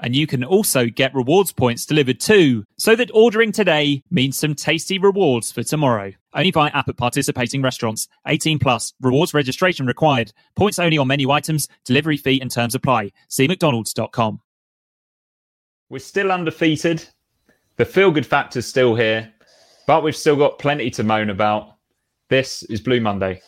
and you can also get rewards points delivered too, so that ordering today means some tasty rewards for tomorrow. Only via app at participating restaurants. 18 plus. Rewards registration required. Points only on menu items. Delivery fee and terms apply. See mcdonalds.com. We're still undefeated. The feel good factor's still here, but we've still got plenty to moan about. This is Blue Monday.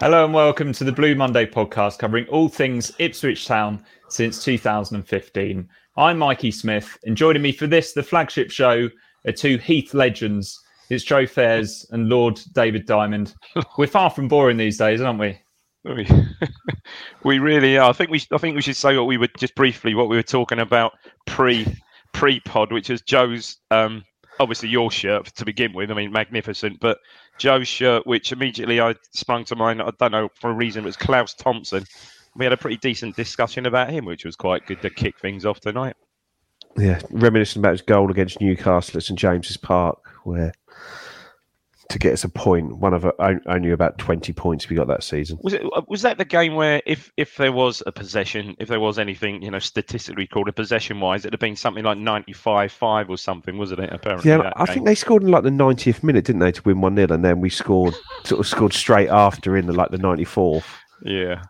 Hello and welcome to the Blue Monday podcast covering all things Ipswich Town since 2015. I'm Mikey Smith, and joining me for this, the flagship show, are two Heath legends. It's Joe Fairs and Lord David Diamond. We're far from boring these days, aren't we? We, we really are. I think we I think we should say what we were just briefly what we were talking about pre pre pod, which is Joe's um, obviously your shirt to begin with. I mean, magnificent, but Joe's shirt, which immediately I sprung to mind. I don't know for a reason. It was Claus Thomsen. We had a pretty decent discussion about him, which was quite good to kick things off tonight. Yeah, reminiscing about his goal against Newcastle at St James's Park, where to get us a point, one of uh, only about twenty points we got that season. Was it? Uh, was that the game where if if there was a possession, if there was anything you know statistically called a possession wise, it'd have been something like ninety five five or something, wasn't it? Apparently, yeah. I game. think they scored in like the ninetieth minute, didn't they, to win one 0 and then we scored sort of scored straight after in the like the ninety fourth. Yeah.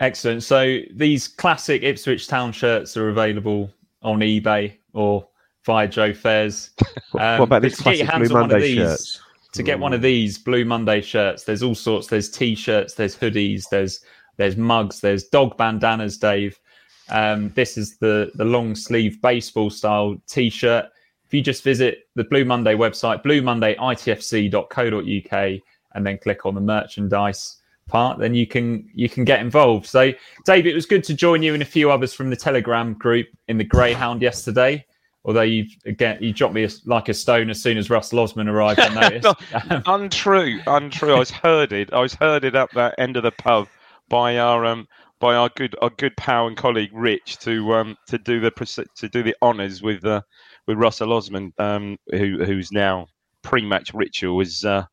Excellent. So these classic Ipswich Town shirts are available on eBay or via Joe Fairs. Um, what about these classic Blue Monday these, shirts? To get one of these Blue Monday shirts, there's all sorts. There's t-shirts, there's hoodies, there's there's mugs, there's dog bandanas. Dave, um, this is the the long sleeve baseball style t-shirt. If you just visit the Blue Monday website, bluemondayitfc.co.uk, and then click on the merchandise part, then you can you can get involved. So, Dave, it was good to join you and a few others from the Telegram group in the Greyhound yesterday. Although you again you dropped me a, like a stone as soon as Russell Osman arrived. I noticed. no, untrue, untrue. I was herded. I was herded up that end of the pub by our um by our good our good pal and colleague Rich to um to do the to do the honours with uh, with Russell Osman um who who's now pre-match ritual is uh,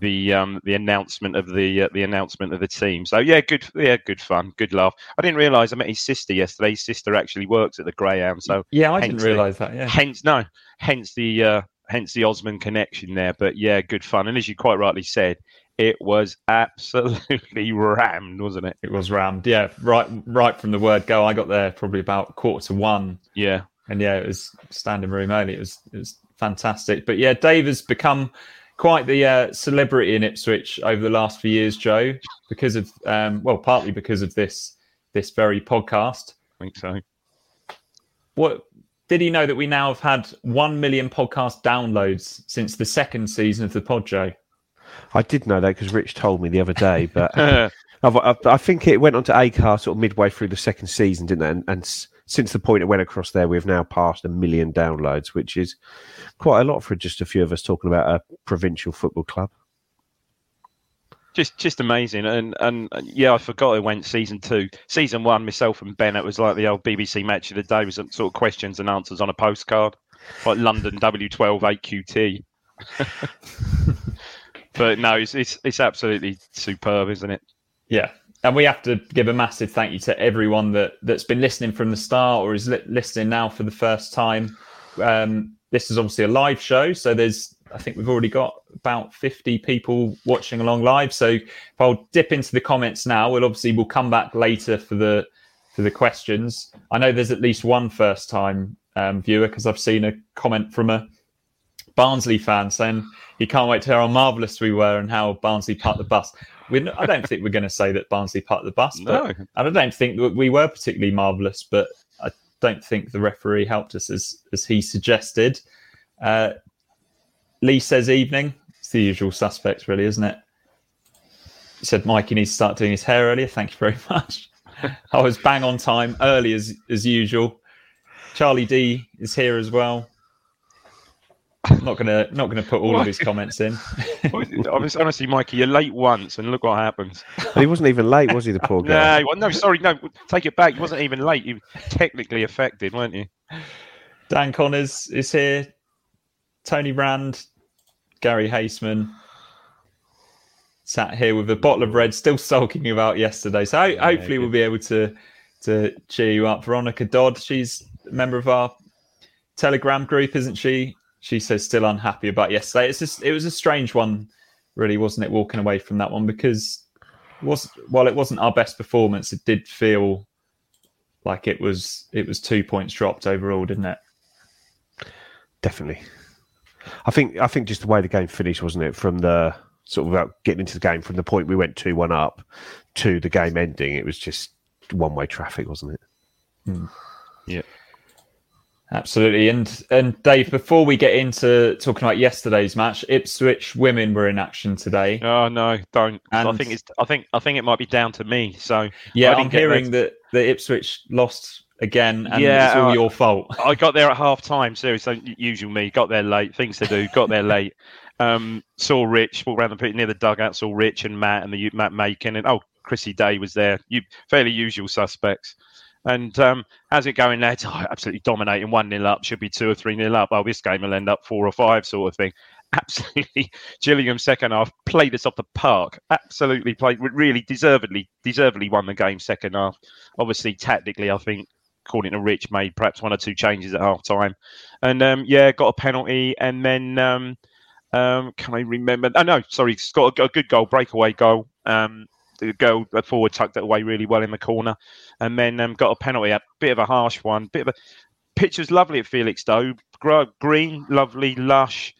the um, the announcement of the uh, the announcement of the team. So yeah, good yeah, good fun, good laugh. I didn't realise I met his sister yesterday. His sister actually works at the Greyhound. So yeah, I didn't realise that. Yeah, hence no, hence the uh, hence the Osman connection there. But yeah, good fun. And as you quite rightly said, it was absolutely rammed, wasn't it? It was rammed. Yeah, right right from the word go. I got there probably about quarter to one. Yeah, and yeah, it was standing room only. It was it was fantastic. But yeah, Dave has become quite the uh, celebrity in Ipswich over the last few years, Joe, because of um, well, partly because of this this very podcast. I think so. What did he know that we now have had one million podcast downloads since the second season of the pod, Joe? I did know that because Rich told me the other day, but I, I, think it went on to Acast sort of midway through the second season, didn't it? And, and since the point it went across there, we've now passed a million downloads, which is quite a lot for just a few of us talking about a provincial football club. Just, just amazing, and and yeah, I forgot it went season two, season one. Myself and Bennett was like the old BBC match of the day, was some sort of questions and answers on a postcard, like London W12 8QT. but no, it's, it's it's absolutely superb, isn't it? Yeah, and we have to give a massive thank you to everyone that that's been listening from the start or is li- listening now for the first time. Um, this is obviously a live show, so there's I think we've already got about 50 people watching along live. So if I'll dip into the comments now, we'll obviously we'll come back later for the for the questions. I know there's at least one first time um, viewer because I've seen a comment from a Barnsley fan saying he can't wait to hear how marvellous we were and how Barnsley parked the bus. We're, I don't think we're going to say that Barnsley parked the bus, but No. I don't think that we were particularly marvellous, but don't think the referee helped us as as he suggested. Uh, Lee says evening. It's the usual suspects, really, isn't it? He said Mikey needs to start doing his hair earlier. Thank you very much. I was bang on time, early as as usual. Charlie D is here as well. I'm not gonna not gonna put all of his comments in. Honestly, honestly, Mikey, you're late once, and look what happens. And he wasn't even late, was he? The poor guy. No, no, sorry, no, take it back. You wasn't even late. You were technically affected, weren't you? Dan Connors is here. Tony Rand, Gary Haseman sat here with a bottle of red, still sulking about yesterday. So ho- hopefully we'll be able to to cheer you up. Veronica Dodd, she's a member of our Telegram group, isn't she? She says still unhappy about yesterday. It's just it was a strange one, really, wasn't it? Walking away from that one because was while it wasn't our best performance, it did feel like it was it was two points dropped overall, didn't it? Definitely. I think I think just the way the game finished, wasn't it? From the sort of about getting into the game, from the point we went two one up to the game ending, it was just one way traffic, wasn't it? Hmm. Yeah. Absolutely. And and Dave, before we get into talking about yesterday's match, Ipswich women were in action today. Oh no, don't. I think it's. I think. I think it might be down to me. So Yeah, I'm hearing that the Ipswich lost again, and Yeah, it's all uh, your fault. I got there at half time. Seriously, usual me. Got there late. Things to do. Got there late. Um, saw Rich walk around the pit near the dugout. Saw Rich and Matt and the Matt Macon and oh, Chrissy Day was there. You fairly usual suspects. And um, how's it going, lads? Oh, absolutely dominating. One nil up. Should be two or three nil up. Oh, this game will end up four or five, sort of thing. Absolutely, Gillingham second half played us off the park. Absolutely played really deservedly, deservedly won the game second half. Obviously, tactically, I think according to Rich, made perhaps one or two changes at half time. And um, yeah, got a penalty. And then, um, um, can I remember? Oh, no, sorry, got a, a good goal, breakaway goal. The goal, forward tucked it away really well in the corner. And then um, got a penalty, a bit of a harsh one. Bit of a pitch was lovely at Felixstowe. Gr- green, lovely, lush.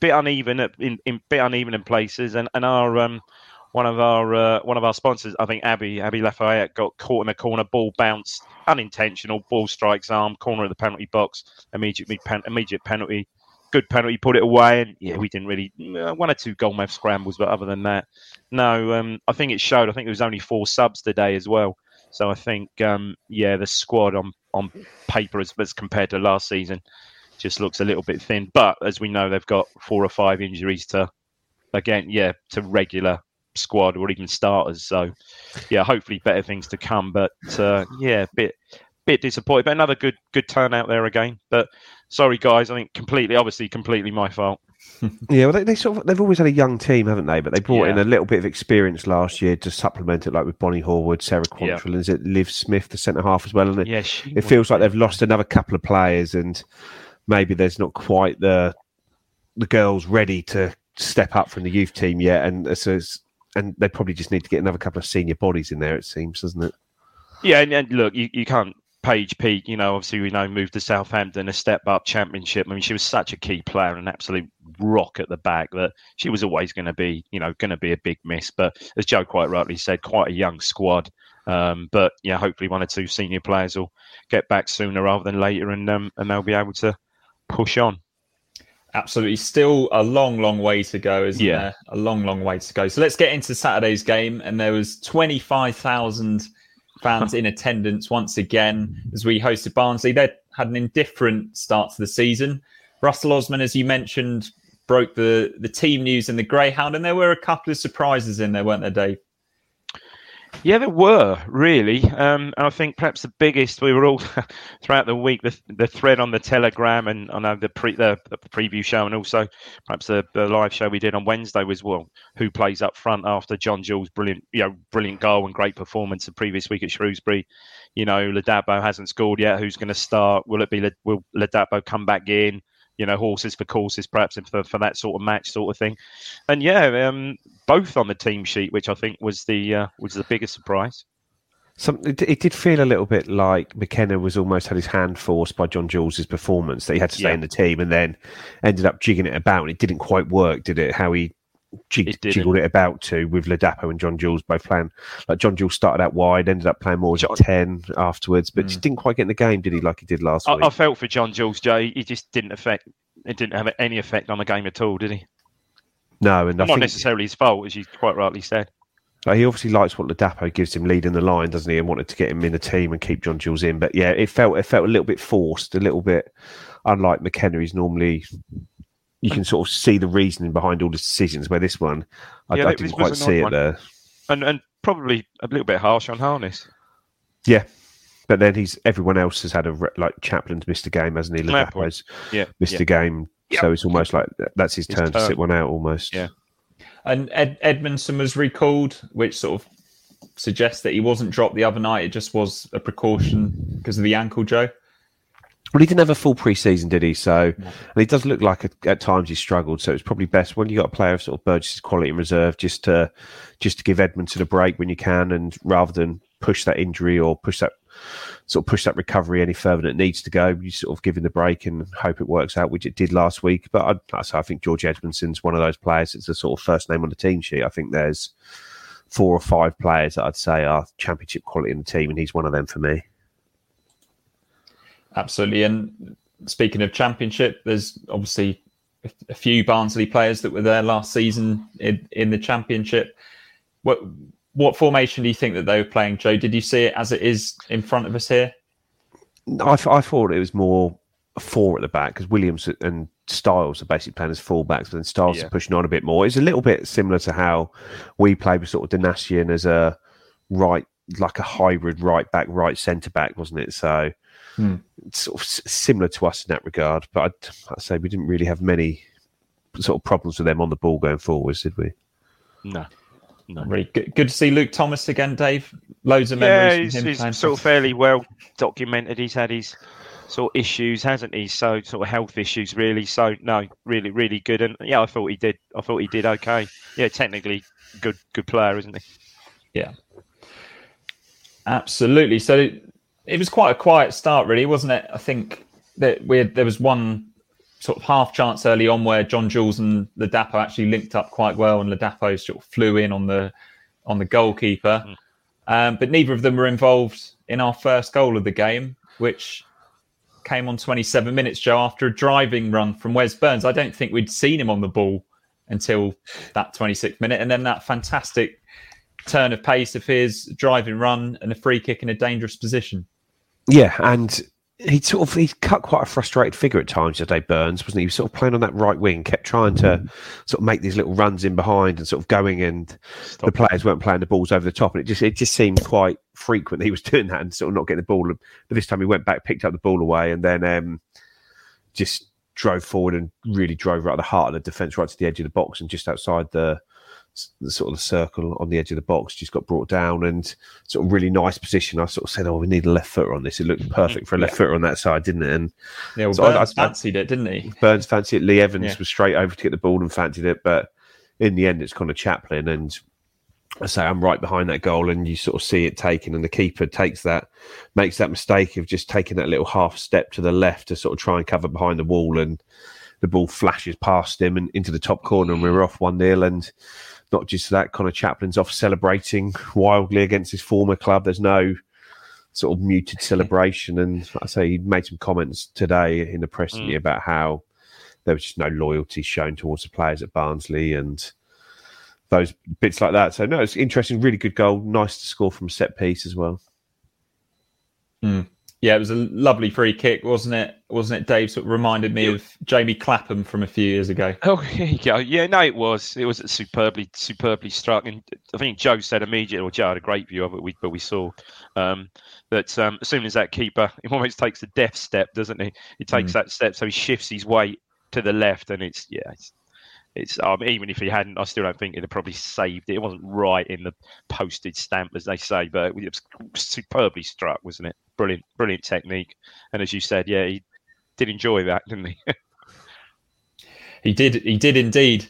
Bit uneven at, in, in bit uneven in places, and and our um, one of our uh, one of our sponsors, I think Abby Abby Lafayette, got caught in the corner. Ball bounced, unintentional. Ball strikes arm, corner of the penalty box. Immediate immediate penalty. Good penalty, put it away, and yeah, we didn't really uh, one or two goal mouth scrambles, but other than that, no. Um, I think it showed. I think there was only four subs today as well. So I think um, yeah, the squad on on paper as, as compared to last season just looks a little bit thin. But as we know, they've got four or five injuries to again, yeah, to regular squad or even starters. So yeah, hopefully better things to come. But uh, yeah, bit bit disappointed. But another good good turnout there again. But sorry guys, I think completely, obviously, completely my fault. Yeah, well, they, they sort of they've always had a young team, haven't they? But they brought in a little bit of experience last year to supplement it, like with Bonnie Horwood, Sarah Yeah. Quantrill, and is it Liv Smith, the centre half as well? And it, Yeah, it feels like they've lost another couple of players, and maybe there's not quite the the girls ready to step up from the youth team yet, and so it's, and they probably just need to get another couple of senior bodies in there. It seems, doesn't it? Yeah, and, and look, you, you can't Paige Peake, you know, obviously we know moved to Southampton, a step up championship. I mean, she was such a key player, and an absolute rock at the back that she was always going to be, you know, going to be a big miss. But as Joe quite rightly said, quite a young squad. Um, but yeah, hopefully one or two senior players will get back sooner rather than later, and um, and they'll be able to push on. Absolutely. Still a long, long way to go, isn't Yeah. there? A long, long way to go. So let's get into Saturday's game. And there was 25,000 fans in attendance once again as we hosted Barnsley. They had an indifferent start to the season. Russell Osman, as you mentioned, broke the, the team news in the Greyhound. And there were a couple of surprises in there, weren't there, Dave? Yeah, there were really, um, and I think perhaps the biggest. We were all throughout the week the, the thread on the Telegram and I know the pre the, the preview show and also perhaps the, the, live show we did on Wednesday was well, who plays up front after John Jules' brilliant, you know, brilliant goal and great performance the previous week at Shrewsbury. You know, Ladapo hasn't scored yet. Who's going to start? Will it be will Ladapo come back in? You know, horses for courses, perhaps for, for that sort of match sort of thing. And yeah, um, both on the team sheet, which I think was the uh, was the biggest surprise. Some, it, it, did feel a little bit like McKenna was almost had his hand forced by John Jules's performance that he had to stay yeah. in the team and then ended up jigging it about and it didn't quite work, did it? How he jig, it jiggled it about to with Ladapo and John Jules both playing. Like John Jules started out wide, ended up playing more as a ten afterwards, but mm. just didn't quite get in the game, did he? Like he did last I, week. I felt for John Jules, Jay. He just didn't affect. It didn't have any effect on the game at all, did he? No, and not think, necessarily his fault, as you quite rightly said. he obviously likes what Ladapo gives him leading the line, doesn't he? And wanted to get him in the team and keep John Jules in. But yeah, it felt it felt a little bit forced, a little bit unlike McKenna. He's normally you can sort of see the reasoning behind all the decisions. Where this one, I, yeah, I didn't quite see it there, and and probably a little bit harsh on Harness. Yeah, but then he's everyone else has had a like Chaplin's missed a game, hasn't he? Ladapo's yeah, missed yeah. a game, yep. so it's almost like that's his, his turn, turn, to sit one out almost. Yeah, and Ed, Edmundson was recalled, which sort of suggests that he wasn't dropped the other night. It just was a precaution because of the ankle, Joe. Well, he didn't have a full pre-season, did he? So, and he does look like a, at times he struggled. So it's probably best when you got a player of sort of Burgess's quality in reserve, just to just to give Edmundson a break when you can, and rather than push that injury or push that sort of push that recovery any further than it needs to go, you sort of give him the break and hope it works out, which it did last week. But I, I think George Edmundson's one of those players. It's the sort of first name on the team sheet. I think there's four or five players that I'd say are championship quality in the team, and he's one of them for me. Absolutely. And speaking of championship, there's obviously a few Barnsley players that were there last season in, in the championship. What what formation do you think that they were playing, Joe? Did you see it as it is in front of us here? I, I thought it was more four at the back because Williams and Styles are basically playing as fullbacks, but then Styles yeah. are pushing on a bit more. It's a little bit similar to how we played with sort of Donacien as a right, like a hybrid right back, right centre back, wasn't it? So Hmm. Sort of similar to us in that regard, but I'd, I'd, say we didn't really have many sort of problems with them on the ball going forwards, did we? No. No. Really good, good to see Luke Thomas again, Dave. Loads of yeah, memories. Yeah, he's, he's sort of fairly well documented. He's had his sort of issues, hasn't he? So sort of health issues, really. So no, really, really good. And yeah, I thought he did. I thought he did okay. Yeah, technically good, good player, isn't he? Yeah, absolutely. So it was quite a quiet start, really, wasn't it? I think that we had, there was one sort of half chance early on where John Jules and Ladapo actually linked up quite well, and Ladapo sort of flew in on the on the goalkeeper. Mm. Um, but neither of them were involved in our first goal of the game, which came on 27 minutes, Joe, after a driving run from Wes Burns. I don't think we'd seen him on the ball until that 26th minute, and then that fantastic turn of pace of his driving run and a free kick in a dangerous position. Yeah, and he sort of he cut quite a frustrated figure at times today, Burns, wasn't he? He was sort of playing on that right wing, kept trying to sort of make these little runs in behind and sort of going and Stop the players weren't playing the balls over the top. And it just it just seemed quite frequent that he was doing that and sort of not getting the ball. But this time he went back, picked up the ball away, and then um, just drove forward and really drove right at the heart of the defence, right to the edge of the box and just outside the the sort of the circle on the edge of the box just got brought down and sort of really nice position. I sort of said, "Oh, we need a left footer on this." It looked mm-hmm. perfect for a left yeah. footer on that side, didn't it? And yeah, well, so Burns I, I, fancied it, didn't he? Burns fancied it. Lee Evans yeah. was straight over to get the ball and fancied it, but in the end, it's kind of Chaplin and. I say I'm right behind that goal, and you sort of see it taken, and the keeper takes that, makes that mistake of just taking that little half step to the left to sort of try and cover behind the wall, and the ball flashes past him and into the top corner, and we're off one 0 And not just that, Conor Chaplin's off celebrating wildly against his former club. There's no sort of muted celebration. And I say he made some comments today in the press mm. about how there was just no loyalty shown towards the players at Barnsley and those bits like that. So no, it's interesting, really good goal. Nice to score from set piece as well. Mm. Yeah, it was a lovely free kick, wasn't it? Wasn't it, Dave? Sort of reminded me of Jamie Clapham from a few years ago. Oh, here you go. Yeah, no, it was. It was superbly, superbly struck. And I think Joe said immediately, or Joe had a great view of it, we, but we saw um, that um, as soon as that keeper, he almost takes a death step, doesn't he? He takes mm. that step, so he shifts his weight to the left, and it's yeah, it's, it's um, even if he hadn't, I still don't think he'd have probably saved it. It wasn't right in the postage stamp, as they say, but it was superbly struck, wasn't it? Brilliant, brilliant technique. And as you said, yeah, he did enjoy that, didn't he? he did. He did indeed.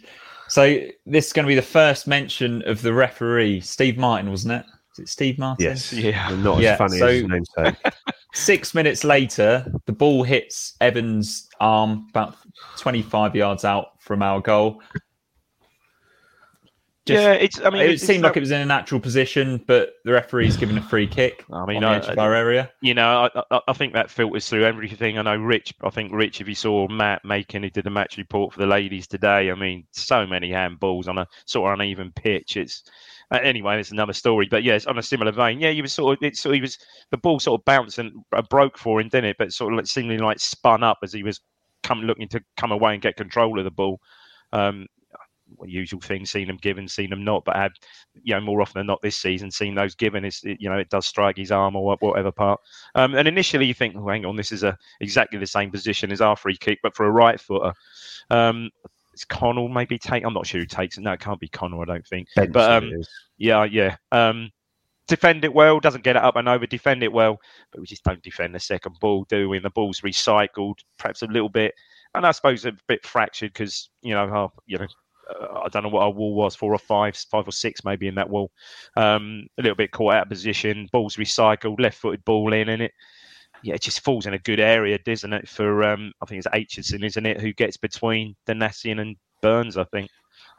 So this is going to be the first mention of the referee, Steve Martin, wasn't it? Is it Steve Martin? Yes. Yeah. Not yeah. as funny so, as his namesake. six minutes later, the ball hits Evans' arm about 25 yards out from our goal. Just, yeah, it's. I mean, it seemed like it was in a natural position, but the referee's given a free kick. I mean, on the edge of our area. You know, I, I, think that filters through everything. I know Rich. I think Rich, if you saw Matt making, he did a match report for the ladies today. I mean, so many handballs on a sort of uneven pitch. It's uh, anyway, it's another story. But yes, on a similar vein, yeah, he was sort of it. So he was the ball sort of bounced and uh, broke for him, didn't it? But sort of like, seemingly like spun up as he was come looking to come away and get control of the ball. Um, usual thing, seen them given, seen them not, but had you know more often than not this season seen those given. Is you know it does strike his arm or whatever part. Um, and initially you think, oh, hang on, this is a exactly the same position as our free kick, but for a right footer. Um, it's Connell maybe take. I'm not sure who takes it. No, it can't be Connell. I don't think. Benson but um, yeah, yeah. Um, defend it well. Doesn't get it up and over. Defend it well, but we just don't defend the second ball, do we? And the ball's recycled, perhaps a little bit, and I suppose a bit fractured because you know, our, you know, uh, I don't know what our wall was, four or five, five or six maybe in that wall. Um, a little bit caught out of position. Ball's recycled, left-footed ball in, in it yeah, it just falls in a good area, doesn't it? For um, I think it's Aitchison, isn't it, who gets between Donacien and Burns? I think.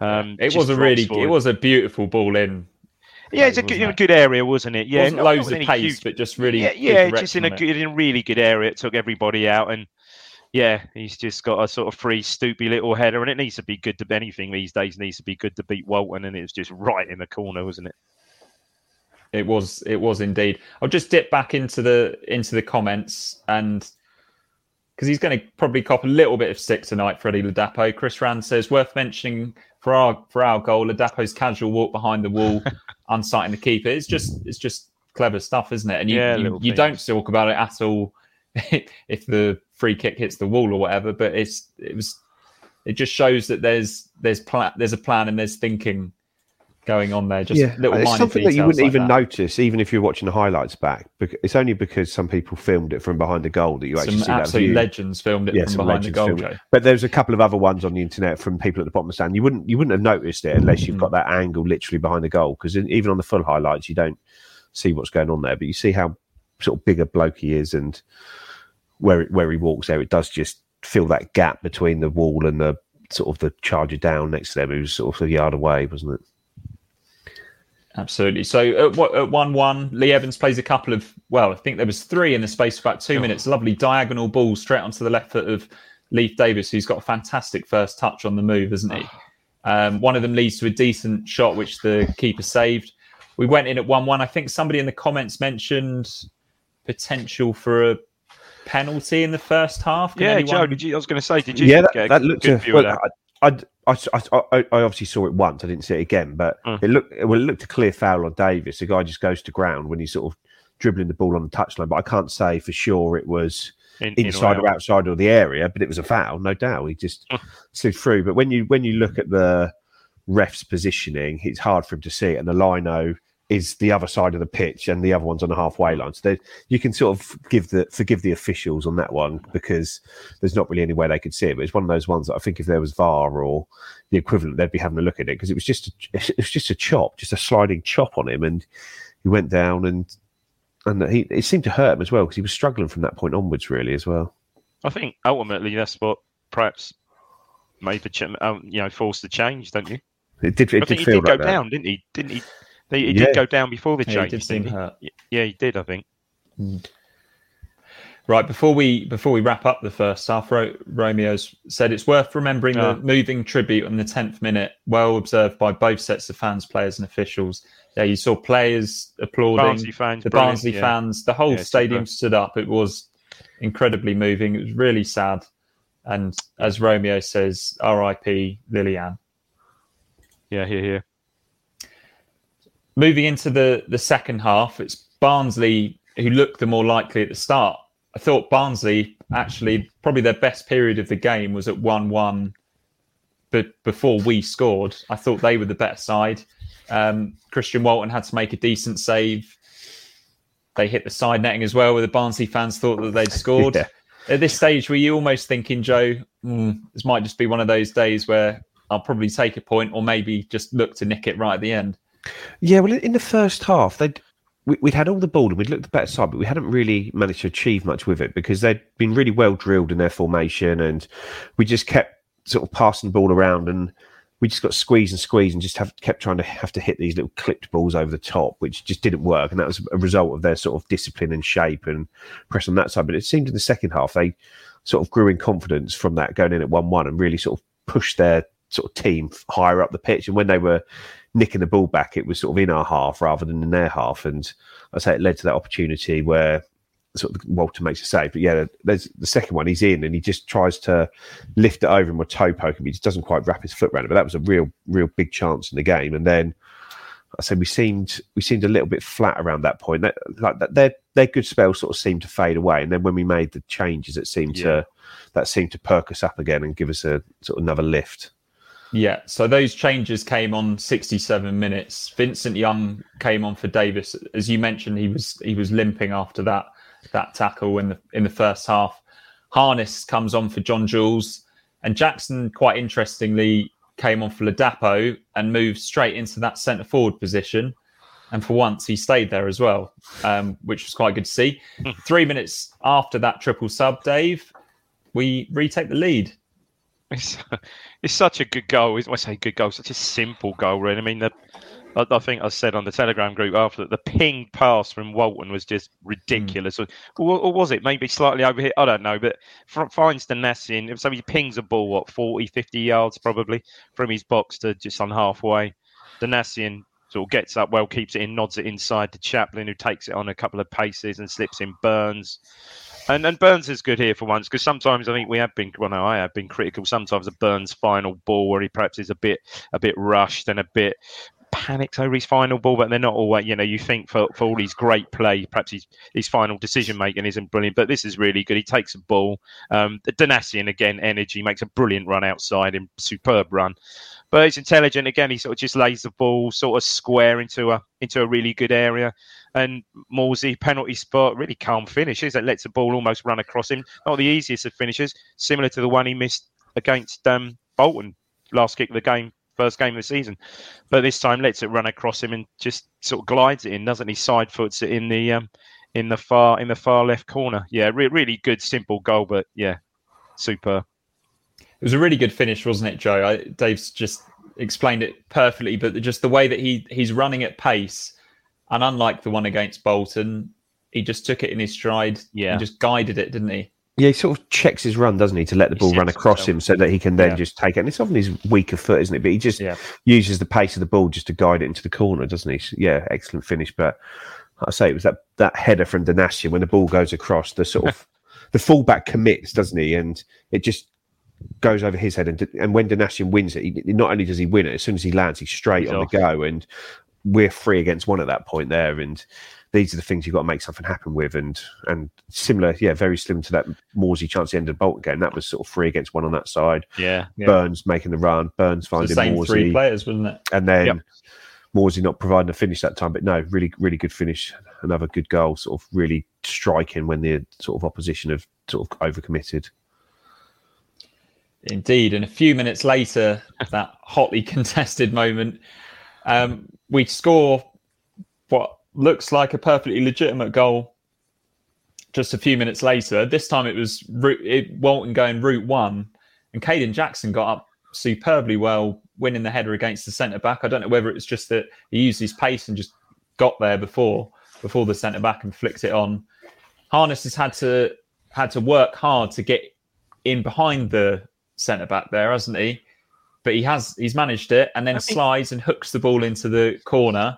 Um, it was a really, it was a beautiful ball in. Yeah, it's a good, a good, area, wasn't it? Yeah, wasn't loads of pace, huge, but just really, yeah, yeah just in a good, in a really good area. It took everybody out, and yeah, he's just got a sort of free, stoopy little header, and it needs to be good to anything these days. Needs to be good to beat Walton, and it was just right in the corner, wasn't it? It was it was indeed. I'll just dip back into the into the comments and because he's going to probably cop a little bit of stick tonight, Freddie Ladapo. Chris Rand says worth mentioning for our for our goal, Ladapo's casual walk behind the wall, unsighting the keeper. It's just it's just clever stuff, isn't it? And you yeah, you, you don't talk about it at all if the free kick hits the wall or whatever. But it's it was it just shows that there's there's pla- there's a plan and there's thinking going on there. Just yeah, little it's something that you wouldn't like even that. notice, even if you're watching the highlights back. It's only because some people filmed it from behind the goal that you actually some see absolute that view. legends filmed it yeah, from behind the goal. But there's a couple of other ones on the internet from people at the bottom of the stand. You wouldn't you wouldn't have noticed it unless you've mm. got that angle literally behind the goal. Because even on the full highlights, you don't see what's going on there. But you see how sort of big a bloke he is and where where he walks there. It does just fill that gap between the wall and the sort of the charger down next to them, who's sort of a yard away, wasn't it? Absolutely. So at, at one one, Lee Evans plays a couple of well, I think there was three in the space of about two oh. minutes. Lovely diagonal ball straight onto the left foot of Leif Davis, who's got a fantastic first touch on the move, hasn't he? Um, one of them leads to a decent shot, which the keeper saved. We went in at one one. I think somebody in the comments mentioned potential for a penalty in the first half. Can yeah, anyone... Joe. Did you? I was going to say, did you? Yeah, that, that looked. A, well, I, I, I, I, obviously saw it once. I didn't see it again, but mm. it looked well. It looked a clear foul on Davis. The guy just goes to ground when he's sort of dribbling the ball on the touchline. But I can't say for sure it was in, inside in or, or, outside of the area. But it was a foul, no doubt. He just mm. slid through. But when you when you look at the ref's positioning, it's hard for him to see it. And the lino is the other side of the pitch and the other one's on the halfway line. So you can sort of give the forgive the officials on that one because there's not really any way they could see it. But it's one of those ones that I think if there was VAR or the equivalent, they'd be having a look at it because it was just a, it was just a chop, just a sliding chop on him, and he went down and and he it seemed to hurt him as well because he was struggling from that point onwards, really as well. I think ultimately that's what perhaps made the um, you know forced the change, don't you? It did. It I did he did like go that. down, didn't he? Didn't he? He, he yeah. did go down before the change. Yeah, he did seem hurt. Yeah, he did. I think. Mm. Right before we before we wrap up the first half, Ro- Romeo's said it's worth remembering Ah. the moving tribute in the tenth minute, well observed by both sets of fans, players, and officials. Yeah, you saw players applauding, Barnsley fans, the Barnsley yeah. fans, the whole Yeah, stadium super. stood up. It was incredibly moving. It was really sad, and as Romeo says, "R.I.P. Liliane." Yeah, here, here. Moving into the the second half, it's Barnsley who looked the more likely at the start. I thought Barnsley actually probably their best period of the game was at one one, but before we scored, I thought they were the better side. Um, Christian Walton had to make a decent save. They hit the side netting as well, where the Barnsley fans thought that they'd scored. Yeah. At this stage, were you almost thinking, Joe, mm, this might just be one of those days where I'll probably take a point, or maybe just look to nick it right at the end? Yeah, well, in- the first half, they'd we, we'd had all the ball and we'd looked the better side, but we hadn't really managed to achieve much with it because they'd been really well drilled in their formation, and we just kept sort of passing the ball around, and we just got squeezed and squeezed, and just have kept trying to have to hit these little clipped balls over the top, which just didn't work, and that was a result of their sort of discipline and shape and press on that side. But it seemed in the second half they sort of grew in confidence from that going in at one-one and really sort of pushed their sort of team higher up the pitch, and when they were nicking the ball back, it was sort of in our half rather than in their half. And I say it led to that opportunity where sort of Walton makes a save. But yeah, there's the second one. He's in and he just tries to lift it over him with toe poke him. He just doesn't quite wrap his foot around it. But that was a real, real big chance in the game. And then I said we seemed we seemed a little bit flat around that point. That, like that, their their good spell sort of seemed to fade away. And then when we made the changes, it seemed Yeah. to that seemed to perk us up again and give us a sort of another lift. Yeah, so those changes came on 67 minutes. Vincent Young came on for Davis, as you mentioned. He was he was limping after that that tackle in the in the first half. Harness comes on for John Jules, and Jackson, quite interestingly, came on for Ladapo and moved straight into that centre forward position. And for once, he stayed there as well, um, which was quite good to see. Three minutes after that triple sub, Dave, we retake the lead. It's, it's such a good goal. I say good goal, such a simple goal, really. I mean, the, I, I think I said on the Telegram group after that, the ping pass from Walton was just ridiculous. Hmm. Or, or was it maybe slightly over here? I don't know. But f- finds Donacien. So he pings a ball, what, 40, 50 yards probably from his box to just on halfway. Donacien sort of gets up well, keeps it in, nods it inside to Chaplin, who takes it on a couple of paces and slips in Burns. And and Burns is good here for once because sometimes I think we have been well no I have been critical sometimes of Burns' final ball where he perhaps is a bit a bit rushed and a bit panicked over his final ball, but they're not always you know you think for, for all his great play perhaps his his final decision making isn't brilliant, but this is really good. He takes a ball. Um, Donacien again energy makes a brilliant run outside and superb run. But it's intelligent again. He sort of just lays the ball sort of square into a into a really good area and Morsy penalty spot, really calm finishes that lets the ball almost run across him. Not the easiest of finishes, similar to the one he missed against um, Bolton last kick of the game, first game of the season. But this time lets it run across him and just sort of glides it in, doesn't he? Side foots it in the um, in the far in the far left corner. Yeah, re- really good, simple goal, but yeah, super. It was a really good finish, wasn't it, Joe? I, Dave's just explained it perfectly, but just the way that he he's running at pace, and unlike the one against Bolton, he just took it in his stride. Yeah. and just guided it, didn't he? Yeah, he sort of checks his run, doesn't he, to let the He ball run across himself. him so that he can then Yeah. just take it. And it's often his weaker foot, isn't it? But he just Yeah. uses the pace of the ball just to guide it into the corner, doesn't he? Yeah, excellent finish. But I say it was that that header from Donacien when the ball goes across the sort of the fullback commits, doesn't he? And it just goes over his head. And and when Donacien wins it, he, not only does he win it, as soon as he lands, he's straight He's on off. the go. And we're three against one at that point there. And these are the things you've got to make something happen with. And and similar, yeah, very similar to that Morsy chance at the end of the Bolton game. That was sort of three against one on that side. Yeah, Yeah. Burns making the run, Burns The finding same three players, wasn't it? and then Yep. Morsy not providing a finish that time. But no, really, really good finish. Another good goal, sort of really striking when the sort of opposition have sort of overcommitted. Indeed, and a few minutes later, that hotly contested moment, um, we score what looks like a perfectly legitimate goal. Just a few minutes later, this time it was route, it, Walton going route one, and Kayden Jackson got up superbly well, winning the header against the centre back. I don't know whether it was just that he used his pace and just got there before before the centre back and flicked it on. Harness has had to had to work hard to get in behind the centre back there, hasn't he? But he has he's managed it and then slides and hooks the ball into the corner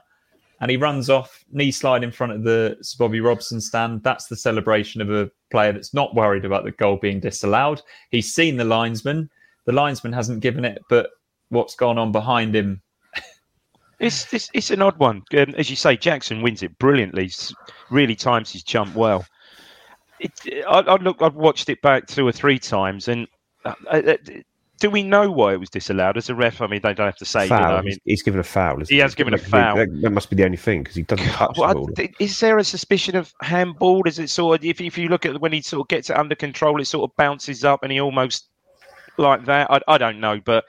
and he runs off knee slide in front of the Bobby Robson stand. That's the celebration of a player that's not worried about the goal being disallowed. He's seen the linesman. The linesman hasn't given it, but what's gone on behind him? it's, it's it's an odd one. Um, as you say, Jackson wins it brilliantly. Really times his jump well. It, I, I look. I've watched it back two or three times, and uh, uh, do we know why it was disallowed as a ref? I mean, they don't have to say. Foul. You know, I mean, he's given a foul. he has given a foul. That, that, must be the only thing because he doesn't touch the ball. Is there a suspicion of handball? Is it sort of if if you look at when he sort of gets it under control, it sort of bounces up and he almost like that? I, I don't know, but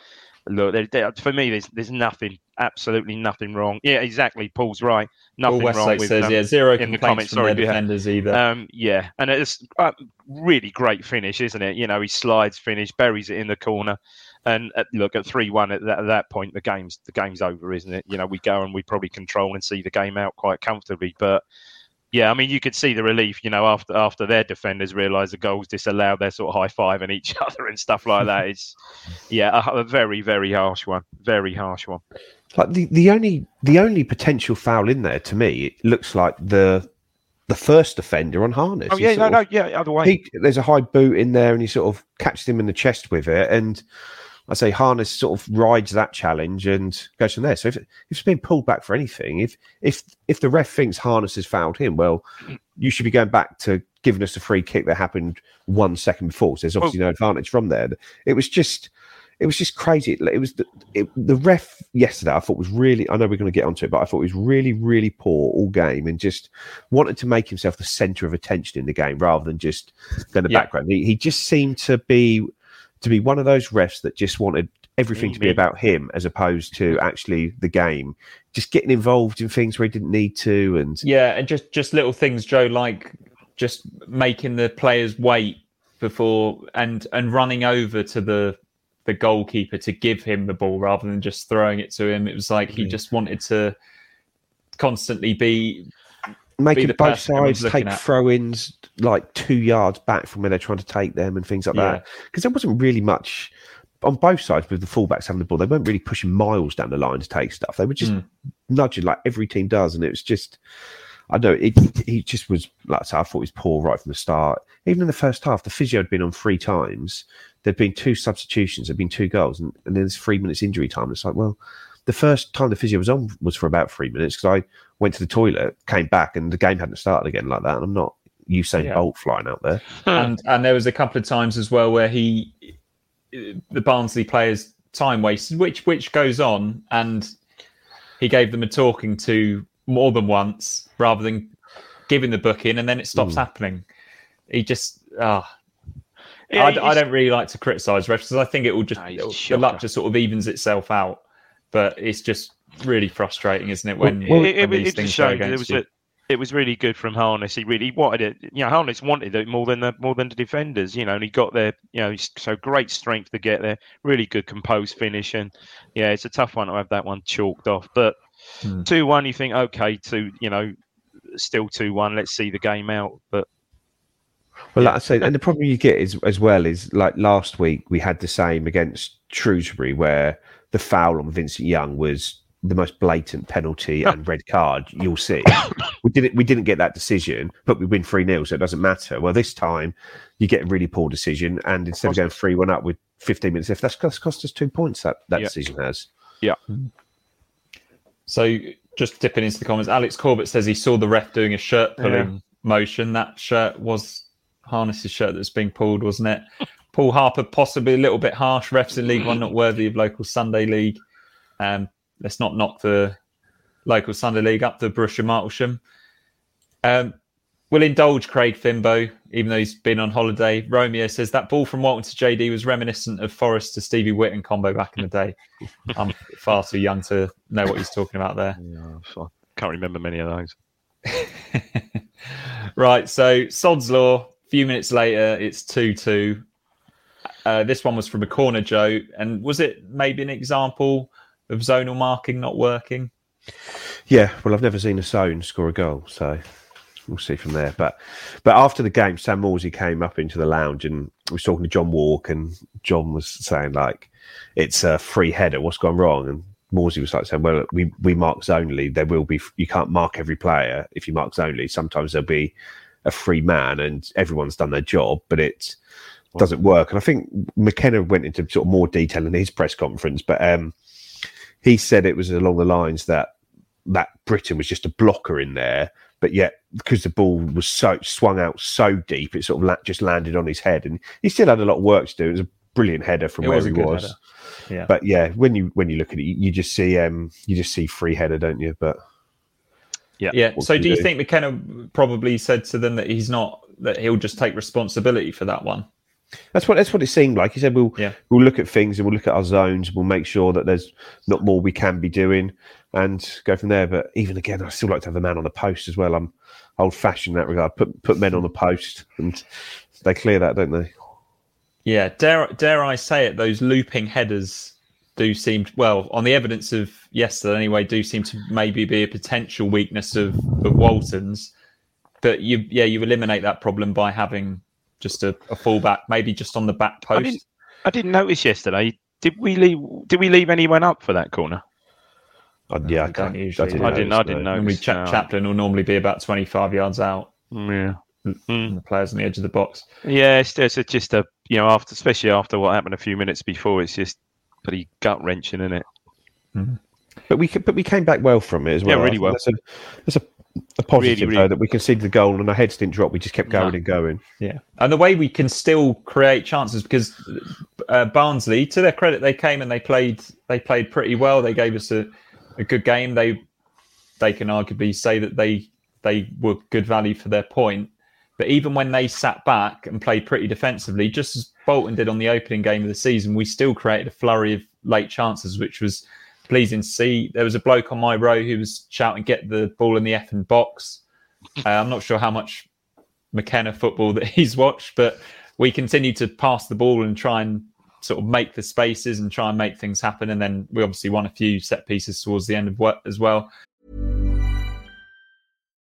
look, there, there, for me, there's there's nothing, absolutely nothing wrong. Yeah, exactly. Paul's right. Nothing Paul wrong with says, um, yeah, zero in the complaints comments. from Sorry, their yeah. defenders either. Um, yeah, and it's a really great finish, isn't it? You know, he slides finish, buries it in the corner, and at, look at three one at at that point, the game's the game's over, isn't it? You know, we go and we probably control and see the game out quite comfortably, but. Yeah, I mean, you could see the relief, you know, after after their defenders realised the goals disallowed, they're sort of high fiving each other and stuff like that. It's, yeah, a, a very very harsh one, very harsh one. Like the, the only the only potential foul in there to me, it looks like the the first offender on harness. Oh yeah, no, sort no, yeah, other way. He, there's a high boot in there, and he sort of catches him in the chest with it, and I say harness sort of rides that challenge and goes from there. So if, if it's being pulled back for anything, if if if the ref thinks harness has fouled him, well, you should be going back to giving us a free kick that happened one second before. So there's obviously no advantage from there. It was just. It was just crazy. It was the, it, the ref yesterday. I thought was really. I know we're going to get onto it, but I thought he was really, really poor all game, and just wanted to make himself the centre of attention in the game rather than just in the Yeah. background. He, he just seemed to be to be one of those refs that just wanted everything to be Me. about him as opposed to actually the game. Just getting involved in things where he didn't need to, and Yeah, and just just little things, Joe, like just making the players wait before and and running over to the the goalkeeper to give him the ball rather than just throwing it to him. It was like he mm-hmm. just wanted to constantly be making both sides take at. throw-ins like two yards back from where they're trying to take them and things like Yeah. that. Because there wasn't really much on both sides with the fullbacks having the ball. They weren't really pushing miles down the line to take stuff. They were just Mm. nudging like every team does, and it was just. I know it. He just was like I said, I thought he was poor right from the start. Even in the first half, the physio had been on three times. There'd been two substitutions. There'd been two goals, and, and then there's three minutes injury time. It's like, well, the first time the physio was on was for about three minutes because I went to the toilet, came back, and the game hadn't started again like that. And I'm not Usain Yeah. Bolt flying out there. and and there was a couple of times as well where he the Barnsley players time wasted, which which goes on, and he gave them a talking to more than once rather than giving the booking, and then it stops happening. He just ah. Yeah, I, I don't really like to criticise refs because I think it will just No, he's it'll- a the luck just sort of evens itself out. But it's just really frustrating, isn't it? When, Well, when it, it, these it's a things go shame. 'cause It against was you. a, it was really good from Harness. He really wanted it. You know, Harness wanted it more than the more than the defenders. You know, and he got there. You know, so great strength to get there. Really good composed finish, and yeah, it's a tough one to have that one chalked off. But Hmm. two one, you think okay, two, you know, still two one. Let's see the game out. But Well, like I say, and the problem you get is as well is like last week we had the same against Shrewsbury where the foul on Vincent Young was the most blatant penalty and red card you'll see. we didn't we didn't get that decision, but we win three 0 so it doesn't matter. Well, this time you get a really poor decision, and instead of going three one up with fifteen minutes left, that's cost, cost us two points. That that Yeah. decision has. Yeah. So just dipping into the comments, Alex Corbett says he saw the ref doing a shirt pulling motion. That shirt was Harness's shirt that's being pulled, wasn't it? Paul Harper possibly a little bit harsh. Refs in League One not worthy of local Sunday League. Um, let's not knock the local Sunday League up to Borussia Martlesham. Um, we'll indulge Craig Fimbo, even though he's been on holiday. Romeo says that ball from Walton to JD was reminiscent of Forrest to Stevie Whitton combo back in the day. I'm far too young to know what he's talking about there. I can't remember many of those. Right, so Sod's Law, a few minutes later, it's 2 2. Uh, this one was from a corner, Joe. And was it maybe an example of zonal marking not working? Yeah, well, I've never seen a zone score a goal, so we'll see from there. But but after the game, Sam Morsy came up into the lounge and was talking to John Wark, and John was saying like, "It's a free header. What's gone wrong?" And Morsy was like saying, "Well, we we mark zonally. There will be. You can't mark every player if you mark zonally. Sometimes there'll be a free man, and everyone's done their job, but it doesn't work." And I think McKenna went into sort of more detail in his press conference, but um, he said it was along the lines that that Brittain was just a blocker in there, but yet because the ball was so swung out so deep, it sort of la- just landed on his head, and he still had a lot of work to do. It was a brilliant header from It where was a he good was. header. Yeah. But yeah, when you when you look at it, you, you just see um you just see free header, don't you? But Yeah. What So do you you do? think McKenna probably said to them that he's not that he'll just take responsibility for that one? That's what that's what it seemed like. He said we'll Yeah. we'll look at things and we'll look at our zones. We'll make sure that there's not more we can be doing and go from there. But even again, I still like to have a man on the post as well. I'm old fashioned in that regard. Put put men on the post and they clear that, don't they? Yeah. Dare dare I say it? Those looping headers do seem well on the evidence of yesterday anyway. Do seem to maybe be a potential weakness of of Walton's. But you yeah you eliminate that problem by having just a, a fullback, maybe just on the back I post. didn't, I didn't notice yesterday. Did we leave? Did we leave anyone up for that corner? I, yeah, I, don't can't- usually. didn't I didn't. notice, I didn't no. know. Normally, Cha- Chaplin will normally be about 25 yards out Yeah. Mm. Hmm. and the players on the edge of the box. Yeah, it's just, it's just a you know after especially after what happened a few minutes before, it's just pretty gut wrenching, isn't it? Mm-hmm. But we but we came back well from it as well. I really well. That's a, that's a, a positive Really, really- though that we conceded the goal and our heads didn't drop. We just kept going No. and going. Yeah, and the way we can still create chances because uh, Barnsley, to their credit, they came and they played. They played pretty well. They gave us a, a good game. They they can arguably say that they they were good value for their point. But even when they sat back and played pretty defensively, just as Bolton did on the opening game of the season, we still created a flurry of late chances, which was pleasing to see. There was a bloke on my row who was shouting, "Get the ball in the effing box." Uh, I'm not sure how much McKenna football that he's watched, but we continue to pass the ball and try and sort of make the spaces and try and make things happen. And then we obviously won a few set pieces towards the end of what as well.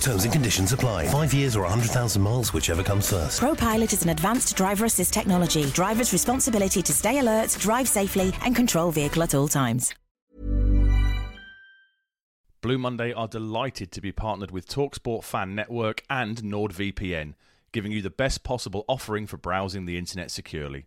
Terms and conditions apply. Five years or 100,000 miles, whichever comes first. ProPilot is an advanced driver assist technology. Driver's responsibility to stay alert, drive safely, and control vehicle at all times. Blue Monday are delighted to be partnered with Talksport Fan Network and NordVPN, giving you the best possible offering for browsing the internet securely.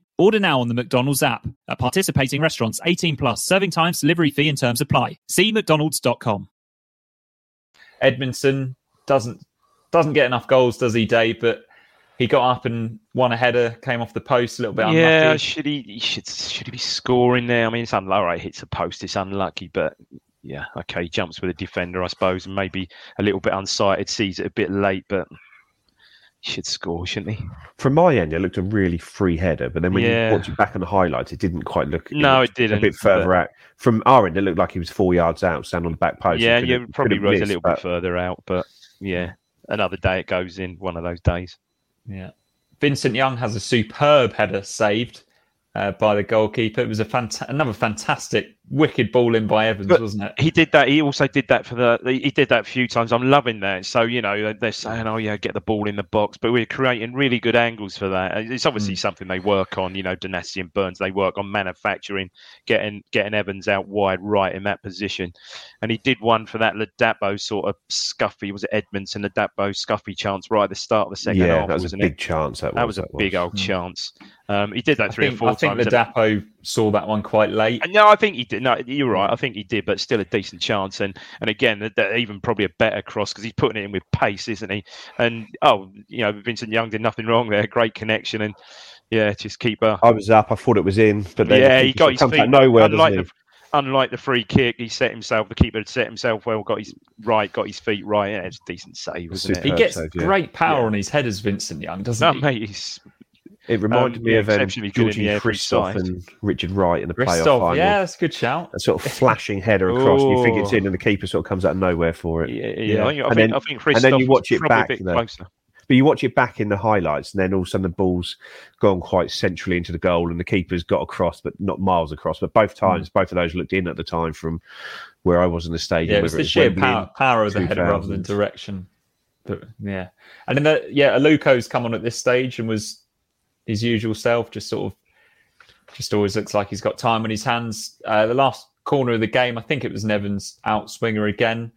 Order now on the McDonald's app. At participating restaurants, 18 plus, serving times, delivery fee and terms apply. See mcdonalds.com. Edmundson doesn't doesn't get enough goals, does he, Dave? But he got up and won a header, came off the post a little bit Yeah, should he, he should should he be scoring there? I mean, it's unlucky. Right, hits a post. It's unlucky, but yeah, okay, jumps with a defender, I suppose, and maybe a little bit unsighted, sees it a bit late, but he should score, shouldn't he? From my end, it looked a really free header, but then when Yeah. you watch it back on the highlights, it didn't quite look. No, it didn't, A bit further but- out. From our end, it looked like he was four yards out, standing on the back post. yeah, He yeah, probably couldn't was a little but- bit further out, but yeah, another day it goes in. One of those days. Yeah. Vincent Young has a superb header saved uh, by the goalkeeper. It was a fant- another fantastic, wicked ball in by Evans, But wasn't it? He did that. He also did that for the. He did that a few times. I'm loving that. So you know they're saying, "Oh yeah, get the ball in the box," but we're creating really good angles for that. Uh, it's obviously mm. something they work on. You know, Donacien and Burns they work on manufacturing, getting getting Evans out wide right in that position, and he did one for that Ladapo sort of scuffy. Was it Edmundson Ladapo scuffy chance right at the start of the second yeah, half? that was a big it? chance. That, That was a big old hmm. chance. Um, he did that I three think, or four I think times. Ladapo saw that one quite late. And No, I think he did. No, you're right. I think he did, but still a decent chance. And and again, that- that even probably a better cross because he's putting it in with pace, isn't he? And oh, you know, Vincent Young did nothing wrong there. Great connection, and yeah, just keep uh, I was up. I thought it was in, but then yeah, he got sort his feet out nowhere. Unlike doesn't the, unlike the free kick, he set himself. The keeper had set himself well, got his right, got his feet right. Yeah, it's a decent save, wasn't it? He gets save, yeah. great power Yeah. on his headers, Vincent Young, doesn't No, he? mate, he's he? It reminded Um, me yeah, of um, Georgie air for his Christoph and Richard Wright in the playoff Christoph, final. yeah, that's a good shout. A sort of flashing header across, and you think it's in, and the keeper sort of comes out of nowhere for it. yeah, yeah. Yeah. I think, And think, then- I think and then you watch it back, a bit closer. But you watch it back in the highlights, and then all of a sudden the ball's gone quite centrally into the goal, and the keeper's got across, but not miles across. But both times, both of those looked in at the time from where I was in the stadium. Yeah, it was the sheer power, power of the header rather than direction. But yeah, and then the, yeah, Aluko's come on at this stage and was his usual self, just sort of, just always looks like he's got time on his hands. Uh, the last corner of the game, I think it was Nevin's outswinger again,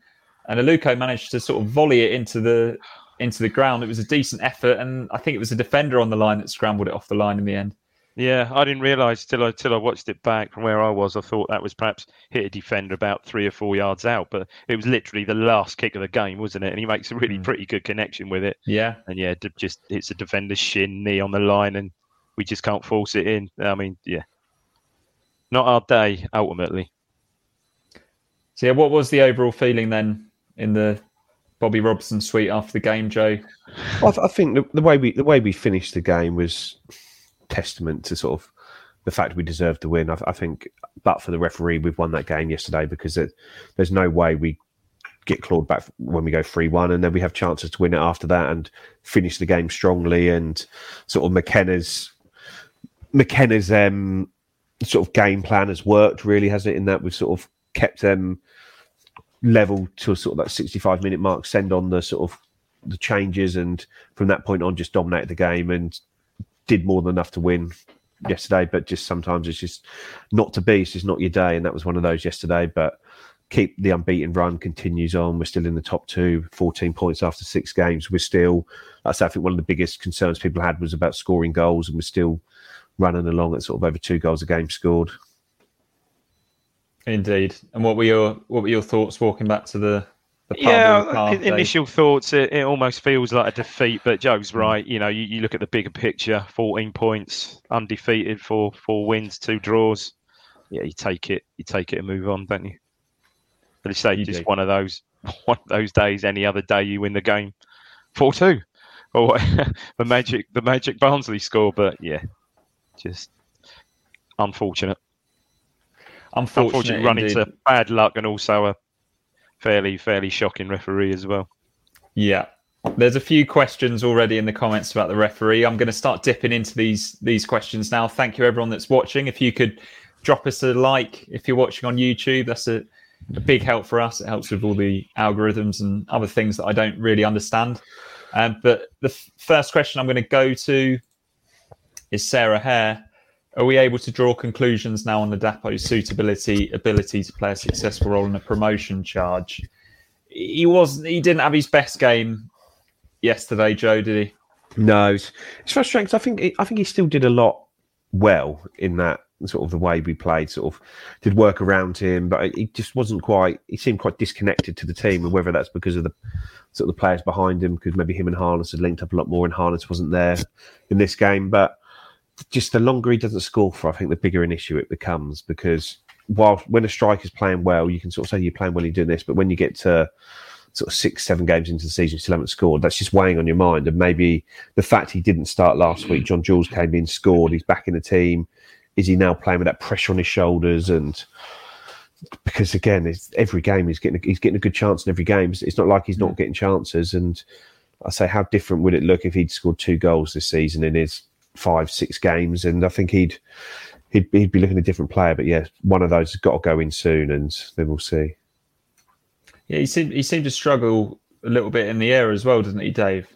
and Aluko managed to sort of volley it into the into the ground. It was a decent effort, and I think it was a defender on the line that scrambled it off the line in the end. Yeah, I didn't realise till I till I watched it back from where I was. I thought that was perhaps hit a defender about three or four yards out, but it was literally the last kick of the game, wasn't it? And he makes a really hmm. pretty good connection with it. Yeah, And yeah, d- just hits a defender's shin, knee on the line, and we just can't force it in. I mean, yeah, not our day ultimately. So yeah, what was the overall feeling then in the Bobby Robson suite after the game, Joe? I, th- I think the, the way we the way we finished the game was testament to sort of the fact we deserved to win. I, I think, but for the referee, we've won that game yesterday because it, there's no way we get clawed back when we go three one, and then we have chances to win it after that and finish the game strongly. And sort of McKenna's McKenna's um, sort of game plan has worked really, hasn't it? In that we've sort of kept them level to sort of that 65 minute mark, send on the sort of the changes, and from that point on, just dominated the game and did more than enough to win yesterday. But just sometimes it's just not to be. It's just not your day, and that was one of those yesterday. But keep the unbeaten run continues on. We're still in the top two, 14 points after six games. We're still, I think one of the biggest concerns people had was about scoring goals, and we're still running along at sort of over two goals a game scored. Indeed. And what were your what were your thoughts walking back to the, Yeah, the car, in- initial thoughts, it, it almost feels like a defeat, but Joe's right. You know, you, you look at the bigger picture 14 points, undefeated, four, four wins, two draws. Yeah, you take it, you take it and move on, don't you? But it's say You just do. one of those one of those days, any other day you win the game 4 2. Or the magic the magic Barnsley score, but yeah, just unfortunate. Unfortunate, Unfortunately, run indeed. into bad luck and also a fairly fairly shocking referee as well. Yeah. There's a few questions already in the comments about the referee. I'm going to start dipping into these these questions now. Thank you everyone that's watching. If you could drop us a like if you're watching on YouTube, that's a, a big help for us. It helps with all the algorithms and other things that I don't really understand. Um, but the f- first question I'm going to go to is Sarah Hare. Are we able to draw conclusions now on Ladapo's suitability, ability to play a successful role in a promotion charge? He was he didn't have his best game yesterday, Joe, did he? No, it's, it's frustrating I think I think he still did a lot well in that sort of the way we played. Sort of did work around him, but he just wasn't quite. He seemed quite disconnected to the team, and whether that's because of the sort of the players behind him, because maybe him and Harness had linked up a lot more, and Harness wasn't there in this game. But just the longer he doesn't score for, I think the bigger an issue it becomes because while when a striker's playing well, you can sort of say you're playing well, you're doing this, but when you get to sort of six, seven games into the season, you still haven't scored. That's just weighing on your mind. And maybe the fact he didn't start last week, John Jules came in, scored, he's back in the team. Is he now playing with that pressure on his shoulders? And because again, it's, every game he's getting he's getting a good chance in every game. It's not like he's not getting chances. And I say, how different would it look if he'd scored two goals this season in his five, six games? And I think he'd he'd, he'd be looking a different player. But yeah, one of those has got to go in soon, and then we'll see. Yeah, he seemed he seemed to struggle a little bit in the air as well, doesn't he, Dave?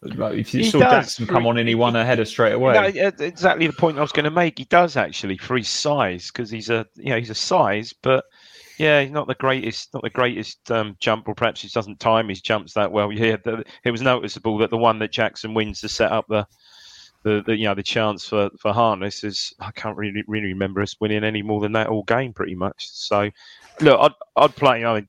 Like if you He saw does. Jackson come on and he won a header straight away. No, yeah, exactly the point I was going to make. He does actually for his size because he's a you know he's a size, but yeah, he's not the greatest, not the greatest um, jump, or perhaps he doesn't time his jumps that well. Yeah, the, it was noticeable that the one that Jackson wins to set up the. The, the you know the chance for for harness is I can't really really remember us winning any more than that all game pretty much. So look, I'd I'd play. I mean,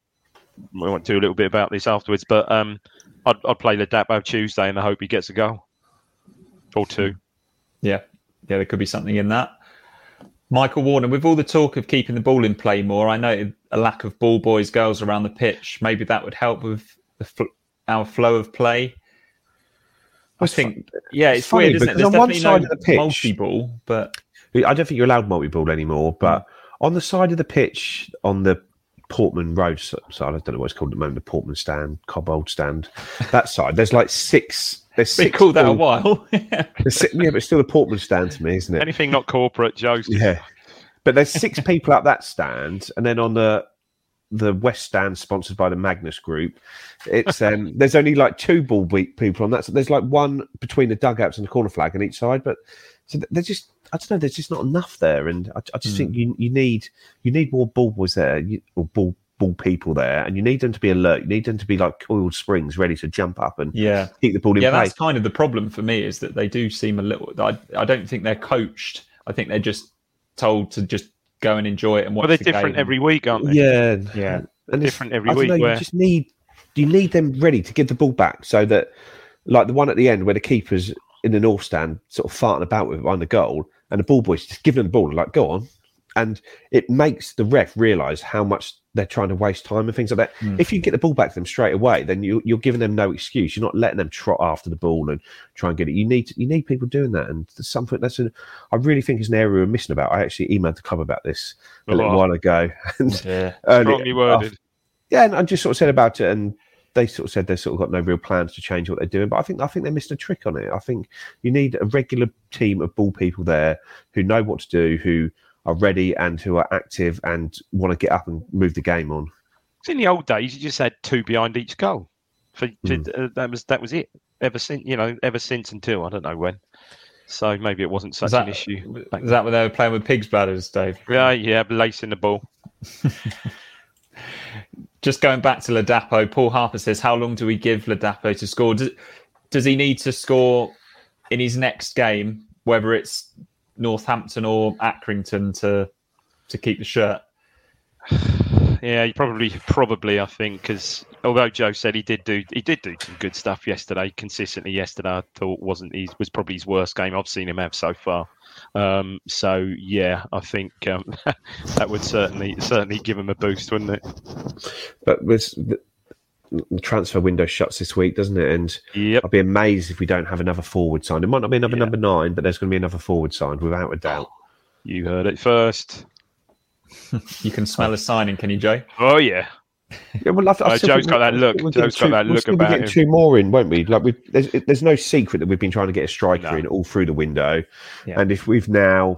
we want to do a little bit about this afterwards, but um, I'd I'd play Ladapo Tuesday and I hope he gets a goal or two. Yeah, yeah, there could be something in that. Michael Warner, with all the talk of keeping the ball in play more, I noted a lack of ball boys, girls around the pitch. Maybe that would help with the fl- our flow of play. I It's think, yeah, it's, it's funny weird, isn't it? There's on one side no of the pitch- multi-ball, but I don't think you're allowed multi-ball anymore, but on the side of the pitch, on the Portman Road s- side, I don't know what it's called at the moment, the Portman stand, Cobbold stand, that side, there's like six. There's they six called that a while. there's six- yeah, but it's still the Portman stand to me, isn't it? Anything not corporate, Joe's Yeah, but there's six people at that stand, and then on the the West stand, sponsored by the Magnus Group, it's um there's only like two ball beat people on that. So there's like one between the dugouts and the corner flag on each side, but so they're just I don't know. There's just not enough there, and I, I just think you you need you need more ball boys there, you, or ball ball people there, and you need them to be alert. You need them to be like coiled springs, ready to jump up and yeah, keep the ball in yeah, play. that's kind of the problem for me is that they do seem a little. I, I don't think they're coached. I think they're just told to just go and enjoy it and watch. well, they're the different game. every week, aren't they? Yeah, Yeah. and it's- Different every I week, know, where- You just need you need them ready to give the ball back, so that like the one at the end where the keeper's in the north stand, sort of farting about with behind the goal, and the ball boys just giving them the ball and like go on, and it makes the ref realise how much they're trying to waste time and things like that. Hmm. If you get the ball back to them straight away, then you, you're giving them no excuse. You're not letting them trot after the ball and try and get it. You need you need people doing that, and there's something that's an, I really think is an area we're missing about. I actually emailed the club about this a little Oh. while ago, and Yeah, strongly worded. yeah, and I just sort of said about it, and they sort of said they've sort of got no real plans to change what they're doing. But I think I think they missed a trick on it. I think you need a regular team of ball people there who know what to do, who are ready and who are active and want to get up and move the game on. 'Cause in the old days, you just had two behind each goal. For, for- Hmm. uh, that was that was it. Ever since you know, ever since until I don't know when. So maybe it wasn't such that, an issue. back is that when they were playing with pigs' bladders, Dave? Yeah, yeah, lacing the ball. Just going back to Ladapo, Paul Harper says, "How long do we give Ladapo to score? Does, does he need to score in his next game, whether it's Northampton or Accrington, to to keep the shirt?" Yeah, you probably, probably, I think, because although Joe said he did do, he did do some good stuff yesterday, consistently yesterday. I thought wasn't his was probably his worst game I've seen him have so far. Um, so yeah, I think um, that would certainly certainly give him a boost, wouldn't it? But with the, the transfer window shuts this week, doesn't it? And Yep. I'd be amazed if we don't have another forward signed. It might not be another Yeah. number nine, but there's going to be another forward signed without a doubt. You heard it first. You can smell a signing, can you, Joe? Oh yeah. Yeah, well, I've, Uh, still Joe's think got that look. we'll Joe's got two- that we'll look still be about getting him. two more in, won't we? Like, we there's, there's no secret that we've been trying to get a striker No. in all through the window, Yeah. and if we've now,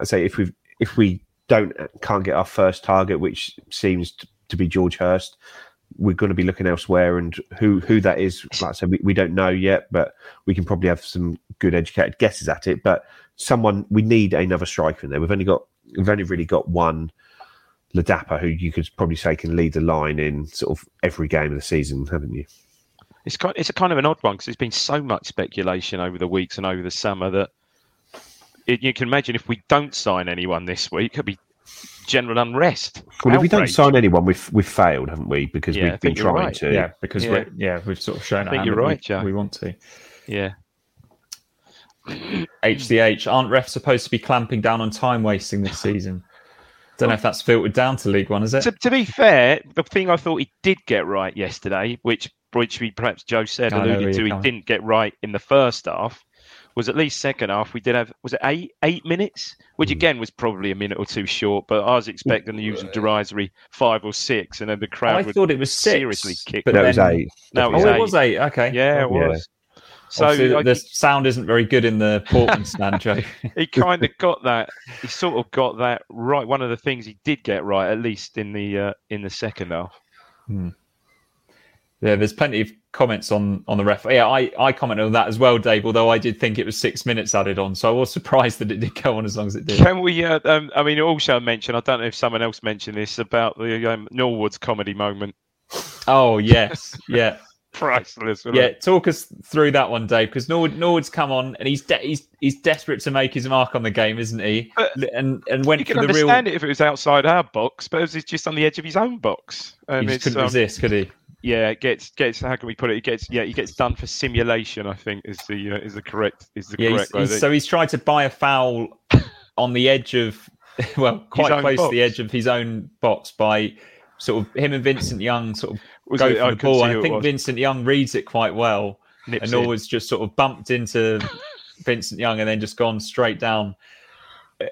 I say, if we've if we don't can't get our first target, which seems to, to be George Hirst, we're going to be looking elsewhere, and who who that is, like I said, we, we don't know yet, but we can probably have some good educated guesses at it. But someone we need another striker in there. We've only got we've only really got one. Ladapo, who you could probably say can lead the line in sort of every game of the season, haven't you? It's kind, it's a kind of an odd one because there's been so much speculation over the weeks and over the summer that it, you can imagine if we don't sign anyone this week, it'll be general unrest. Well, if we don't sign anyone, we've we've failed, haven't we? Because Yeah, we've been trying right. to. Yeah, because Yeah. we're yeah we've sort of shown. I think you're right, we, Joe. We want to. yeah, HCH aren't refs supposed to be clamping down on time wasting this season? Don't know if that's filtered down to League One, is it? to, to be fair, the thing I thought he did get right yesterday, which which we perhaps Joe said I know where alluded to, he coming. didn't get right in the first half, was at least second half. We did have was it eight eight minutes, which Hmm. again was probably a minute or two short. But I was expecting the usual derisory five or six, and then the crowd I would thought it was six, seriously kicked. but No, it was eight. No, Oh, Eight. it was eight. Okay. yeah, it Yeah. was. So I- the sound isn't very good in the Portman stand, Joe. he kind of got that. He sort of got that right. One of the things he did get right, at least in the uh, in the second half. Yeah, there's plenty of comments on on the ref. Yeah, I, I commented on that as well, Dave. Although I did think it was six minutes added on, so I was surprised that it did go on as long as it did. Can we? Uh, um, I mean, also mention. I don't know if someone else mentioned this about the um, Norwood's comedy moment. Oh yes, yeah, Priceless. yeah. it? Talk us through that one, Dave, because Norwood Norwood's come on and he's de- he's he's desperate to make his mark on the game, isn't he? But and and went You for can the real. understand it if it was outside our box, but it was just on the edge of his own box. He just couldn't um, resist, could he? Yeah, it gets gets. How can we put it? It gets yeah, he gets done for simulation. I think is the uh, is the correct is the Yeah, correct. way he's- so he's tried to buy a foul on the edge of, well, quite close to the edge of his own box by sort of him and Vincent Young sort of Was go it? for I the ball. And I think. Vincent Young reads it quite well, Nips and always just sort of bumped into Vincent Young and then just gone straight down.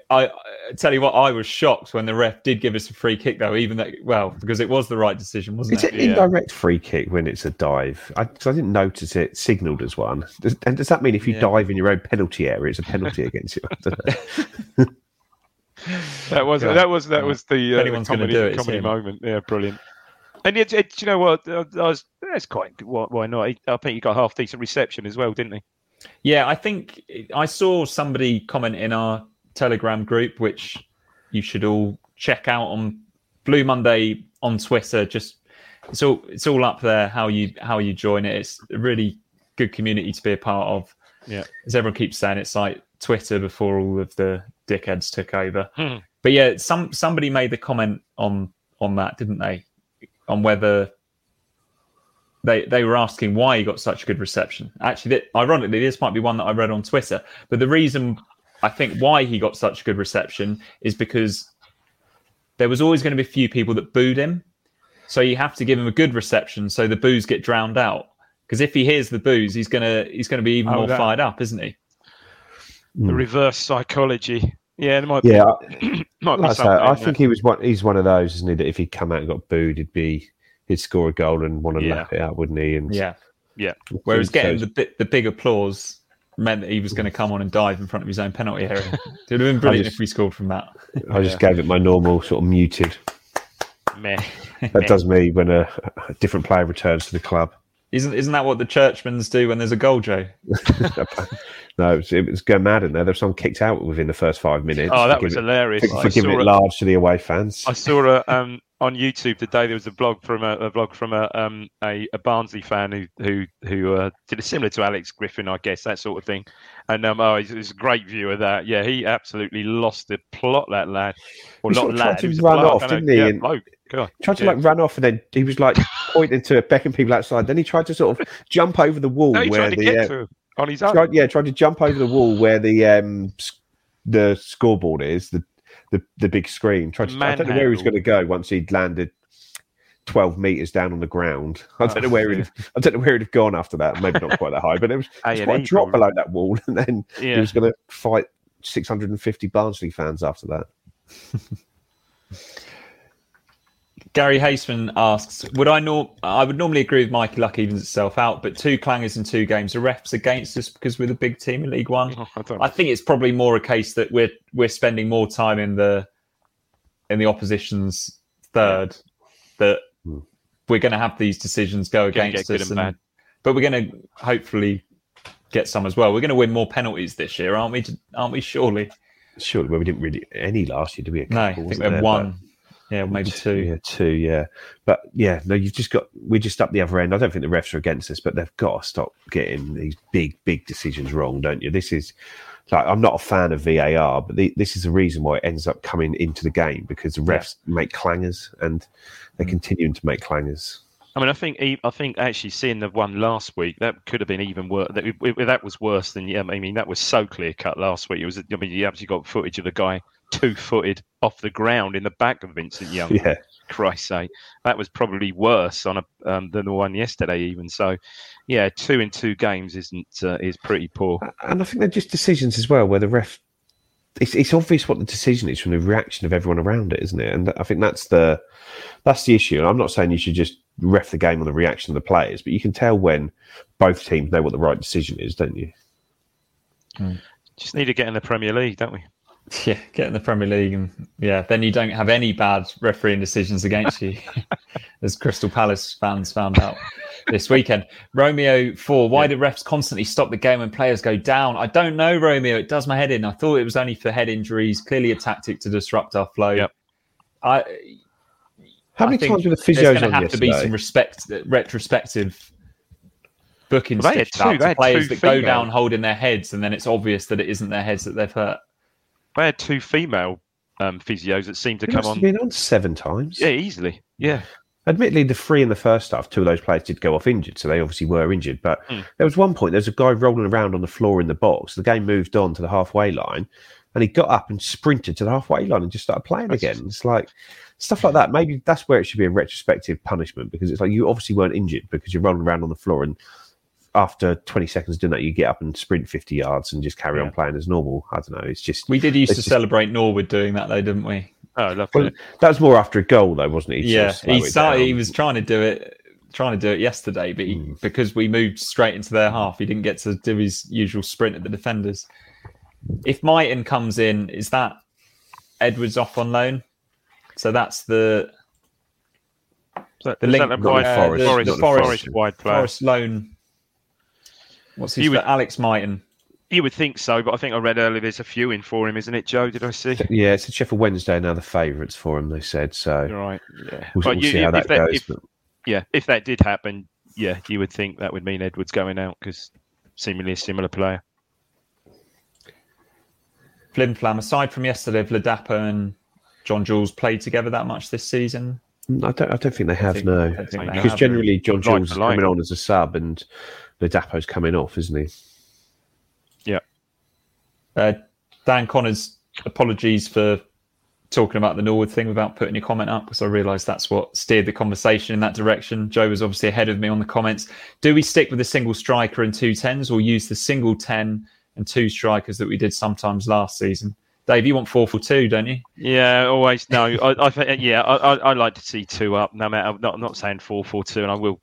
I, I tell you what, I was shocked when the ref did give us a free kick, though. Even that, well, because it was the right decision, wasn't Is it? it indirect free kick when it's a dive? I, 'cause I didn't notice it signalled as one. Does, and does that mean if you Yeah. dive in your own penalty area, it's a penalty against you? Don't know. That was Yeah. that was that was the, If uh, the anyone's gonna comedy, do it, comedy moment. Yeah, brilliant. And yet, it, you know what? I was, that's quite good. Why, why not? I think he got half decent reception as well, didn't he? Yeah, I think I saw somebody comment in our Telegram group, which you should all check out on Blue Monday on Twitter. Just it's all it's all up there. How you how you join it. It's a really good community to be a part of. Yeah. as everyone keeps saying, it's like Twitter before all of the dickheads took over. Hmm. But yeah, some somebody made the comment on on that, didn't they? On whether they they were asking why he got such a good reception. Actually, that, ironically, this might be one that I read on Twitter. But the reason I think why he got such a good reception is because there was always going to be a few people that booed him. So you have to give him a good reception so the boos get drowned out. Because if he hears the boos, he's gonna he's gonna be even Oh, more that- fired up, isn't he? The hmm. reverse psychology. Yeah, there might yeah, be, might be like I, something. I in think he was one. He's one of those, isn't he? That if he'd come out and got booed, he'd be he'd score a goal and want to Yeah. lap it out, wouldn't he? And Yeah. Yeah. Whereas So- getting the bit the big applause meant that he was going to come on and dive in front of his own penalty area. it would have been brilliant just- if we scored from that. I just gave it my normal sort of muted. Meh. That does me when a, a different player returns to the club. Isn't isn't that what the churchmans do when there's a goal, Joe? No, it was, it was going mad in there. There was someone kicked out within the first five minutes. Oh, that was giving- hilarious. For, giving it a- large to the away fans. I saw a, um, on YouTube today. There was a blog from a, a blog from a, um, a a Barnsley fan who who who uh, did it similar to Alex Griffin, I guess that sort of thing. And um, oh, he's, he's a great view of that. Yeah, he absolutely lost the plot. That lad, well, He not sort of tried lad, to he was run bloke, off, didn't he? Yeah, And- bloke. God. tried to Yeah. like run off and then he was like pointing to beckoning people outside. Then he tried to sort of jump over the wall No, he where the get to him on his own. tried, yeah tried to jump over the wall where the um the scoreboard is the the, the big screen. Tried to, I don't know where he was going to go once he'd landed. 12 meters down on the ground. I don't Oh, know where have, I don't know where he'd have gone after that. Maybe not quite that high, but it was, it was quite a drop probably. below that wall. And then Yeah. he was going to fight 650 Barnsley fans after that. Gary Haseman asks, "Would I nor- I would normally agree with Mikey Luck evens itself out, but two clangers in two games, the refs against us because we're the big team in League One. Oh, I I think it's probably more a case that we're we're spending more time in the in the opposition's third that Hmm. we're going to have these decisions go against us, and bad. but we're going to hopefully get some as well. We're going to win more penalties this year, aren't we? Aren't we? Surely, Surely, well, we didn't really any last year, did we? A no. I think we have there? one, yeah, maybe two. Yeah, two, yeah. But yeah, no, you've just got we're just up the other end. I don't think the refs are against us, but they've got to stop getting these big, big decisions wrong, don't you? This is like I'm not a fan of VAR, but the, this is the reason why it ends up coming into the game because the refs make clangers and they're mm. continuing to make clangers. I mean, I think I think actually seeing the one last week that could have been even worse. That, it- it- that was worse than yeah. I mean, that was so clear cut last week. It was. I mean, you actually got footage of the guy two footed off the ground in the back of Vincent Young. Yeah, Christ's sake, that was probably worse on a um, than the one yesterday. Even so, yeah, two in two games isn't uh, is pretty poor. And I think they're just decisions as well, where the ref. It's, it's obvious what the decision is from the reaction of everyone around it, isn't it? And I think that's the that's the issue. And I'm not saying you should just ref the game on the reaction of the players, but you can tell when both teams know what the right decision is, don't you? Just need to get in the Premier League, don't we? Yeah, get in the Premier League, and yeah, then you don't have any bad refereeing decisions against you, as Crystal Palace fans found out this weekend. Romeo four. Why do refs constantly stop the game when players go down? I don't know, Romeo. It does my head in. I thought it was only for head injuries. Clearly, a tactic to disrupt our flow. Yep. I. How many think times were the there's physios going on to have to be some respect, retrospective booking Well, they had stitched two- out they to had players two that go down holding their heads, and then it's obvious that it isn't their heads that they've hurt. They had two female um, physios that seemed to He come on. been on seven times. Yeah, easily. Yeah. Admittedly, the three in the first half, two of those players did go off injured, so they obviously were injured. But Hmm. there was one point, there was a guy rolling around on the floor in the box. The game moved on to the halfway line, and he got up and sprinted to the halfway line and just started playing again. It's like stuff like that. Maybe that's where it should be a retrospective punishment because it's like you obviously weren't injured because you're rolling around on the floor, and after 20 seconds doing that, you get up and sprint 50 yards and just carry on playing as normal. I don't know. It's just We did used to just- celebrate Norwood doing that, though, didn't we? Oh, lovely. well, that was more after a goal, though, wasn't it? He'd sort yeah, of he started. down. He was trying to do it, trying to do it yesterday, but he, Hmm. because we moved straight into their half, he didn't get to do his usual sprint at the defenders. If Mighten comes in, is that Edwards off on loan? So that's the Is that, the is link- that the not wide, the uh, Forest, the- Forest, the Forest- Forest wide player? Forest loan. What's his You would- Alex Mighten? You would think so, but I think I read earlier there's a few in for him, isn't it, Joe? Did I see? Yeah, it's a Sheffield Wednesday now, the favourites for him, they said. So right. Yeah. we'll, we'll you- see how if that, that- goes. if- but- yeah, if that did happen, yeah, you would think that would mean Edwards going out because seemingly a similar player. Flim Flam. Aside from yesterday, have Ladapo and John Jules played together that much this season? I don't, I don't think they have, think- no. I think they Because have. generally, John Like Jules is coming on as a sub and Ladapo's coming off, isn't he? Uh, Dan Connors, apologies for talking about the Norwood thing without putting your comment up because I realised that's what steered the conversation in that direction. Joe was obviously ahead of me on the comments. Do we stick with a single striker and two tens or use the single 10 and two strikers that we did sometimes last season? Dave, you want 4 for 2, don't you? Yeah, always. No, I, I think- yeah, I, I, I like to see two up. No matter, I'm not, I'm not saying four four two, and I will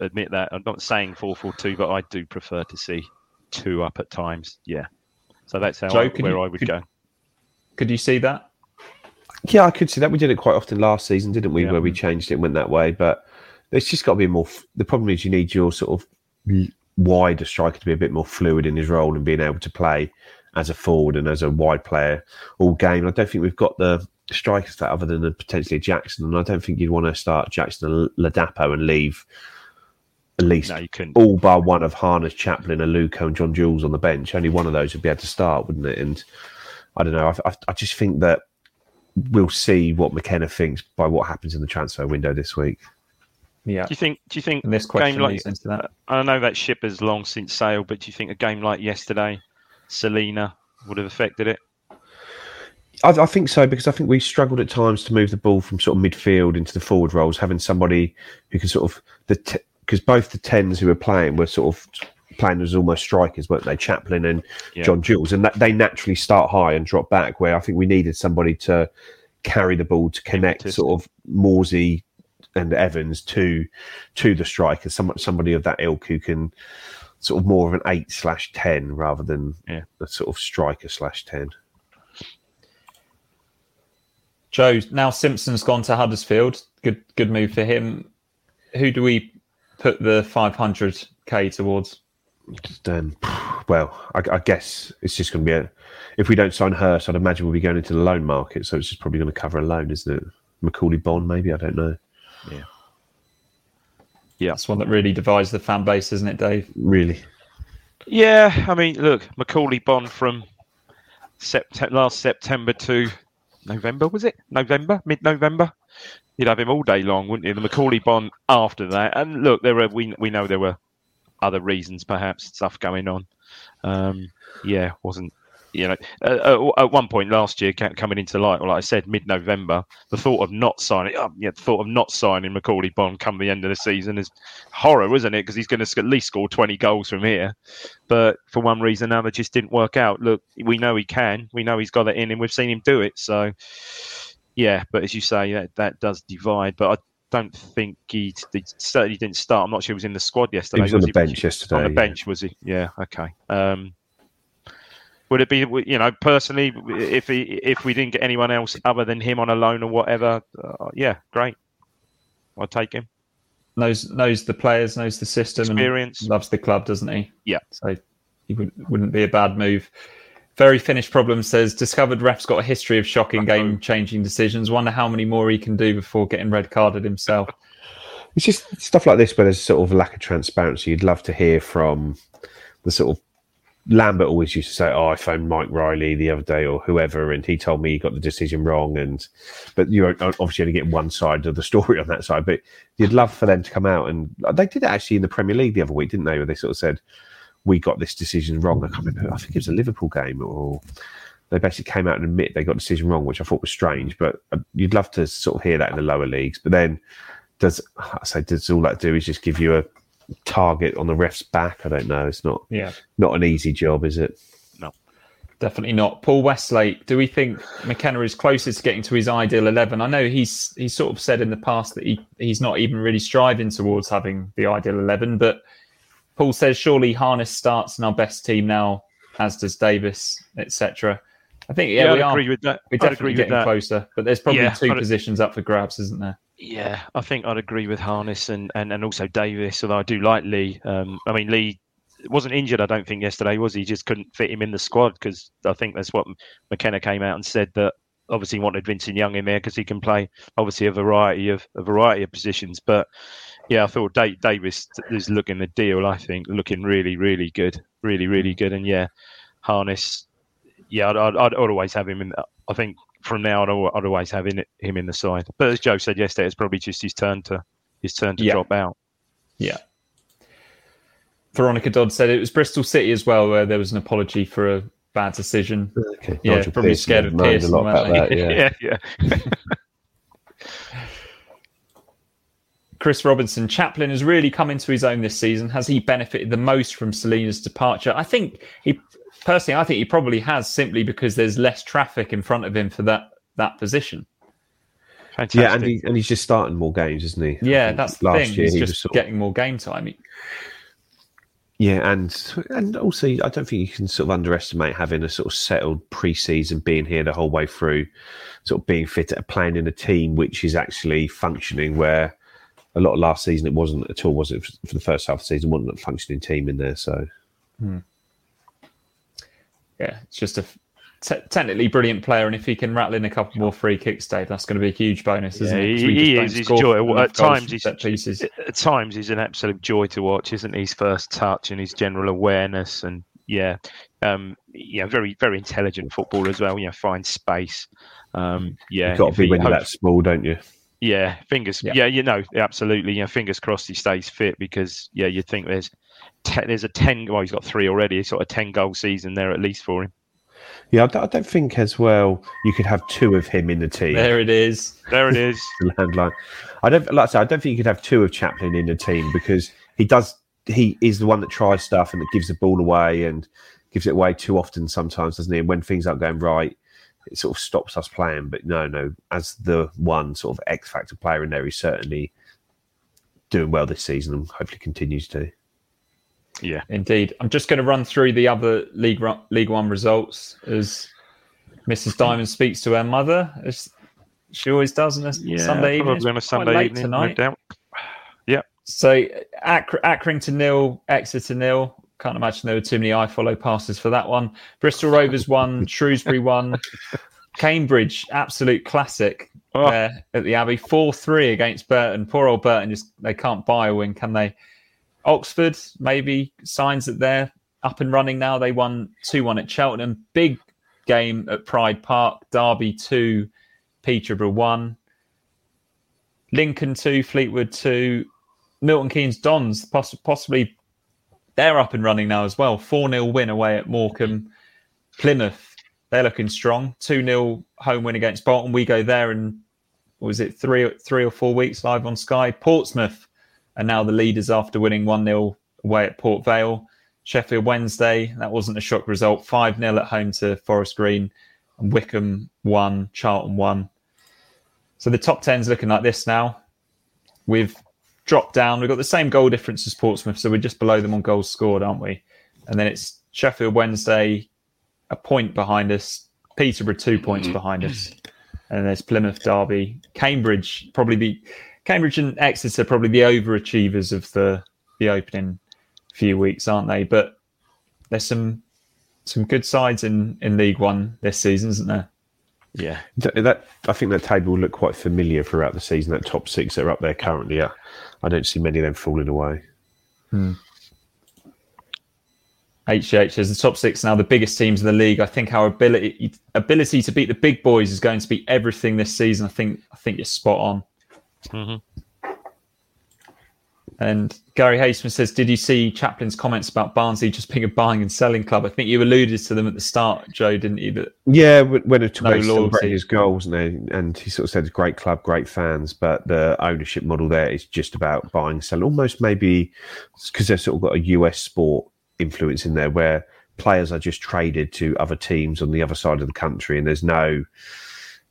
admit that I'm not saying four four two, but I do prefer to see two up at times. Yeah, so that's how Joe, I, where you- I would could- go. Could you see that? Yeah, I could see that. We did it quite often last season, didn't we? Yeah. Where we changed it and went that way. But there's just got to be more. f- The problem is you need your sort of l- wider striker to be a bit more fluid in his role and being able to play as a forward and as a wide player all game. I don't think we've got the strikers that other than potentially Jackson. And I don't think you'd want to start Jackson and Ladapo and leave at least No, you couldn't. all bar one of Harness, Chaplin, and Aluko and John Jules on the bench. Only one of those would be able to start, wouldn't it? And I don't know. I, I, I just think that we'll see what McKenna thinks by what happens in the transfer window this week. Yeah. Do you think? Do you think And this question game like into that. Uh, I know that ship has long since sailed, but do you think a game like yesterday, Celina would have affected it? I, I think so because I think we struggled at times to move the ball from sort of midfield into the forward roles, having somebody who can sort of the because both the tens who were playing were sort of playing as almost strikers, weren't they? Chaplin and Yeah. John Jules, and that they naturally start high and drop back. Where I think we needed somebody to carry the ball to connect sort of Morsy and Evans to to the striker, some, somebody of that ilk who can sort of more of an eight slash ten rather than Yeah. a sort of striker slash ten. Joe, now Simpson's gone to Huddersfield. Good good move for him. Who do we put the 500k towards? Just, um, well, I, I guess it's just going to be a. If we don't sign Hirst, I'd imagine we'll be going into the loan market, so it's just probably going to cover a loan, isn't it? Macauley Bonne, maybe I don't know. Yeah, yeah, that's one that really divides the fan base, isn't it, Dave? Really, Yeah, I mean, look, Macauley Bonne from sept- last September to November, was it? November, mid-November. You'd have him all day long, wouldn't you? The Macauley Bonne after that, and look, there were we we know there were other reasons, perhaps stuff going on. Um, yeah, wasn't you know, uh, at one point last year, coming into light, like I said, mid-November, the thought of not signing, oh, yeah, the thought of not signing Macauley Bonne come the end of the season is horror, isn't it? Because he's going to at least score twenty goals from here, but for one reason or another, just didn't work out. Look, we know he can, we know he's got it in, and we've seen him do it. So, yeah, but as you say, that that does divide. But I don't think he, he certainly didn't start. I'm not sure he was in the squad yesterday. He was, was on the bench yesterday. On the yeah. bench, was he? Yeah, okay. Um, would it be, you know, personally, if he, if we didn't get anyone else other than him on a loan or whatever, uh, yeah, great. I'd take him. Knows knows the players, knows the system, experience, loves the club, doesn't he? Yeah. So he would, wouldn't be a bad move. Very finished problem says discovered ref's got a history of shocking game changing decisions. Wonder how many more he can do before getting red carded himself. It's just stuff like this where there's sort of a lack of transparency. You'd love to hear from the sort of Lambert always used to say, "Oh, I phoned Mike Riley the other day or whoever, and he told me he got the decision wrong." And but you obviously only get one side of the story on that side. But you'd love for them to come out and they did it actually in the Premier League the other week, didn't they? Where they sort of said, "We got this decision wrong." I can't remember. I think it was a Liverpool game, or they basically came out and admit they got the decision wrong, which I thought was strange. But uh, you'd love to sort of hear that in the lower leagues. But then does I say does all that do is just give you a target on the ref's back. I don't know. It's not yeah not an easy job, is it? No, definitely not. Paul Westlake, do we think McKenna is closest to getting to his ideal eleven? I know he's he's sort of said in the past that he he's not even really striving towards having the ideal eleven, but Paul says surely Harness starts in our best team now, as does Davis, etc. I think yeah, yeah we I'd are. Agree with that. We're definitely getting closer, but there's probably Yeah, two I'd- positions up for grabs, isn't there? Yeah, I think I'd agree with Harness and, and, and also Davis, although I do like Leigh. Um, I mean, Leigh wasn't injured, I don't think, yesterday, was he? He Just couldn't fit him in the squad because I think that's what McKenna came out and said that obviously he wanted Vincent Young in there because he can play obviously a variety of a variety of positions. But yeah, I thought Da- Davis is looking the deal. I think looking really, really good, really, really mm. good. And yeah, Harness, yeah, I'd, I'd, I'd always have him in. I think from now on, I'd I'd always have in, him in the side. But as Joe said yesterday, it's probably just his turn to his turn to Yeah. drop out. Yeah. Veronica Dodd said it was Bristol City as well, where there was an apology for a bad decision. Okay. Yeah, Nigel probably Pearson scared of moaned Pearson, a lot about that. Yeah. yeah, yeah. Chris Robinson, Chaplin has really come into his own this season. Has he benefited the most from Celina's departure? I think he, personally, I think he probably has simply because there's less traffic in front of him for that that position. Fantastic. Yeah, and, he, and he's just starting more games, isn't he? Yeah, that's the last thing. year He's he just sort of- getting more game time. He- Yeah, and and also I don't think you can sort of underestimate having a sort of settled pre-season, being here the whole way through, sort of being fit at playing in a team which is actually functioning. Where a lot of last season it wasn't at all, was it? For the first half of the season, wasn't a functioning team in there. So yeah, it's just a f- te- technically brilliant player, and if he can rattle in a couple more free kicks, Dave, that's going to be a huge bonus, isn't Yeah, it? 'Cause he, he is. He's score joy. At times, he's set pieces. at times he's an absolute joy to watch, isn't he? His first touch and his general awareness, and yeah, um, yeah, very very intelligent footballer as well. You know, finds space. Um, yeah, you've got to be he when you're hopes- that small, don't you? Yeah, fingers. Yeah. Yeah. you know, absolutely. Yeah, fingers crossed he stays fit because yeah, you think there's te- there's a ten. Well, he's got three already. Sort of ten goal season there at least for him. Yeah, I don't, I don't think as well you could have two of him in the team. There it is. There it is. landline. I don't like I say, I don't think you could have two of Chaplin in the team because he does he is the one that tries stuff and that gives the ball away and gives it away too often sometimes, doesn't he? And when things aren't going right, it sort of stops us playing. But no, no, as the one sort of X factor player in there, he's certainly doing well this season and hopefully continues to. Yeah. Indeed. I'm just going to run through the other League Ru- League One results as Mrs. Diamond speaks to her mother, as she always does on a Yeah, Sunday evening. probably on a Sunday evening, tonight. no doubt. Yeah. So Ac- Accrington nil, Exeter nil. Can't imagine there were too many iFollow passes for that one. Bristol Rovers one, Shrewsbury one, Cambridge absolute classic Oh. there at the Abbey four three against Burton. Poor old Burton just they can't buy a win, can they? Oxford maybe signs that they're up and running now. They won two one at Cheltenham. Big game at Pride Park. Derby two, Peterborough one. Lincoln two, Fleetwood two, Milton Keynes Dons poss- possibly they're up and running now as well. Four 0 win away at Morecambe. Plymouth, they're looking strong. 2 0 home win against Bolton. We go there and was it three three or four weeks live on Sky? Portsmouth are now the leaders after winning 1 0 away at Port Vale. Sheffield Wednesday, that wasn't a shock result. 5 0 at home to Forest Green. And Wycombe 1, Charlton 1. So the top 10's looking like this now. We've dropped down. We've got the same goal difference as Portsmouth, so we're just below them on goals scored, aren't we? And then it's Sheffield Wednesday, a point behind us, Peterborough two points mm-hmm. behind us, and there's Plymouth, Derby, Cambridge. Probably the Cambridge and Exeter probably the overachievers of the the opening few weeks, aren't they? But there's some some good sides in in League One this season, isn't there? Yeah, Th- That I think that table will look quite familiar throughout the season. That top six that are up there currently, uh, I don't see many of them falling away. HH as the top six now, the biggest teams in the league. I think our ability ability to beat the big boys is going to be everything this season. I think I think you're spot on. Mm-hmm. And Gary Haseman says, "Did you see Chaplin's comments about Barnsley just being a buying and selling club? I think you alluded to them at the start, Joe, didn't you? That Yeah, when it took No away loyalty. celebrating his goals, and and he sort of said, "Great club, great fans," but the ownership model there is just about buying, and selling. Almost maybe because they've sort of got a US sport influence in there, where players are just traded to other teams on the other side of the country, and there's no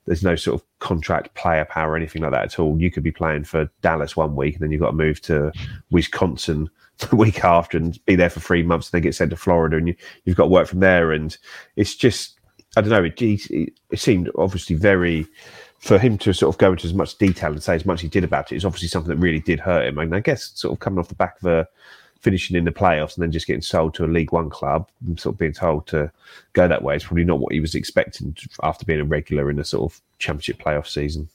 there's no sort of contract player power or anything like that at all. You could be playing for Dallas one week, and then you've got to move to Wisconsin the week after and be there for three months, and then get sent to Florida, and you, you've got work from there. And it's just, I don't know, it, it, it seemed obviously very for him to sort of go into as much detail and say as much as he did about it it is obviously something that really did hurt him. And I guess sort of coming off the back of a finishing in the playoffs and then just getting sold to a League One club and sort of being told to go that way is probably not what he was expecting after being a regular in a sort of championship playoff season.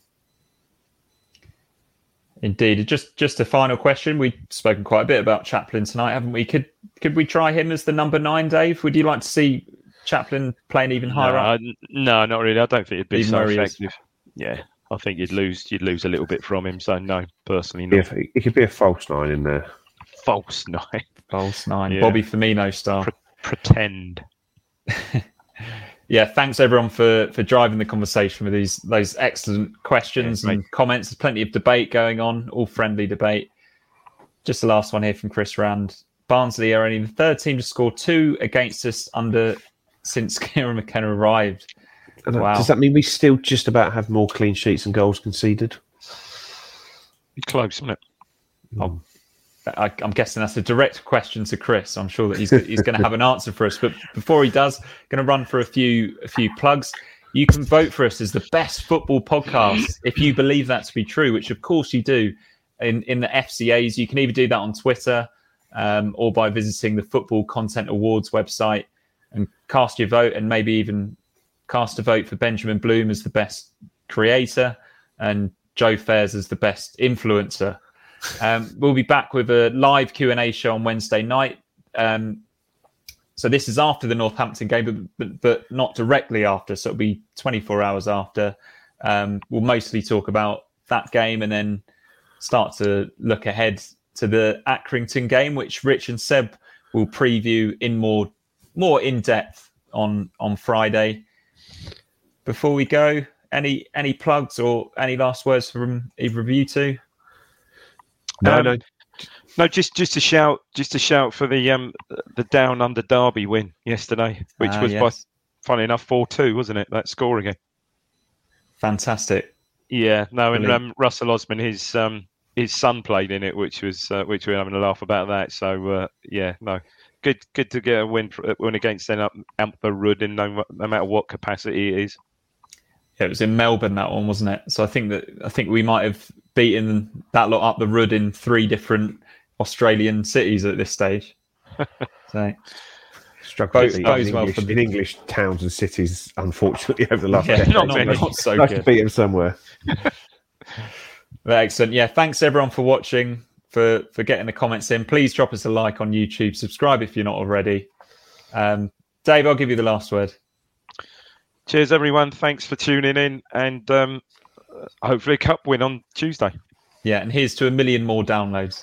indeed, just just a final question. We've spoken quite a bit about Chaplin tonight, haven't we? Could could we try him as the number nine, Dave? Would you like to see Chaplin playing even higher no, up? I- no, not really. I don't think it'd be Even so though he is- effective. Yeah, I think you'd lose. You'd lose a little bit from him. So no, personally, Yeah, it could be a false nine in there. False nine. False nine. Yeah. Bobby Firmino star. Pre- pretend. yeah, thanks everyone for for driving the conversation with these those excellent questions Yeah, and comments. There's plenty of debate going on, all friendly debate. Just the last one here from Chris Rand. Barnsley are only the third team to score two against us under since Kieran McKenna arrived. Uh, wow. Does that mean we still just about have more clean sheets and goals conceded? Close, isn't it? Hmm. I, I'm guessing that's a direct question to Chris. I'm sure that he's he's going to have an answer for us. But before he does, going to run for a few a few plugs. You can vote for us as the best football podcast if you believe that to be true, which of course you do. In in the FCAs, you can either do that on Twitter um, or by visiting the Football Content Awards website and cast your vote, and maybe even cast a vote for Benjamin Bloom as the best creator and Joe Fairs as the best influencer. Um, we'll be back with a live Q and A show on Wednesday night. Um, so this is after the Northampton game, but, but, but not directly after. So it'll be 24 hours after. Um, we'll mostly talk about that game and then start to look ahead to the Accrington game, which Rich and Seb will preview in more more in depth on on Friday. Before we go, any any plugs or any last words from either of you two? No, Um, no. No, just just a shout, just a shout for the um the down under Derby win yesterday, which Ah, was yes. by funny enough four two, wasn't it? That score again. Fantastic. Yeah, no, and um, Russell Osman, his um his son played in it, which was uh, which we were having a laugh about that. So uh, yeah, no, good good to get a win for, win against them up Amper Rudd in no, no matter what capacity it is. Yeah, it was in Melbourne that one, wasn't it? So I think that I think we might have beaten that lot up the Rudd in three different Australian cities at this stage. So Struggled both- in, both in well English, for in English towns and cities, unfortunately, over the last yeah, decade. not not, not so nice to beat him somewhere. Excellent. Yeah, thanks everyone for watching, for for getting the comments in. Please drop us a like on YouTube. Subscribe if you're not already. Um, Dave, I'll give you the last word. Cheers, everyone. Thanks for tuning in, and um, hopefully a cup win on Tuesday. Yeah, and here's to a million more downloads.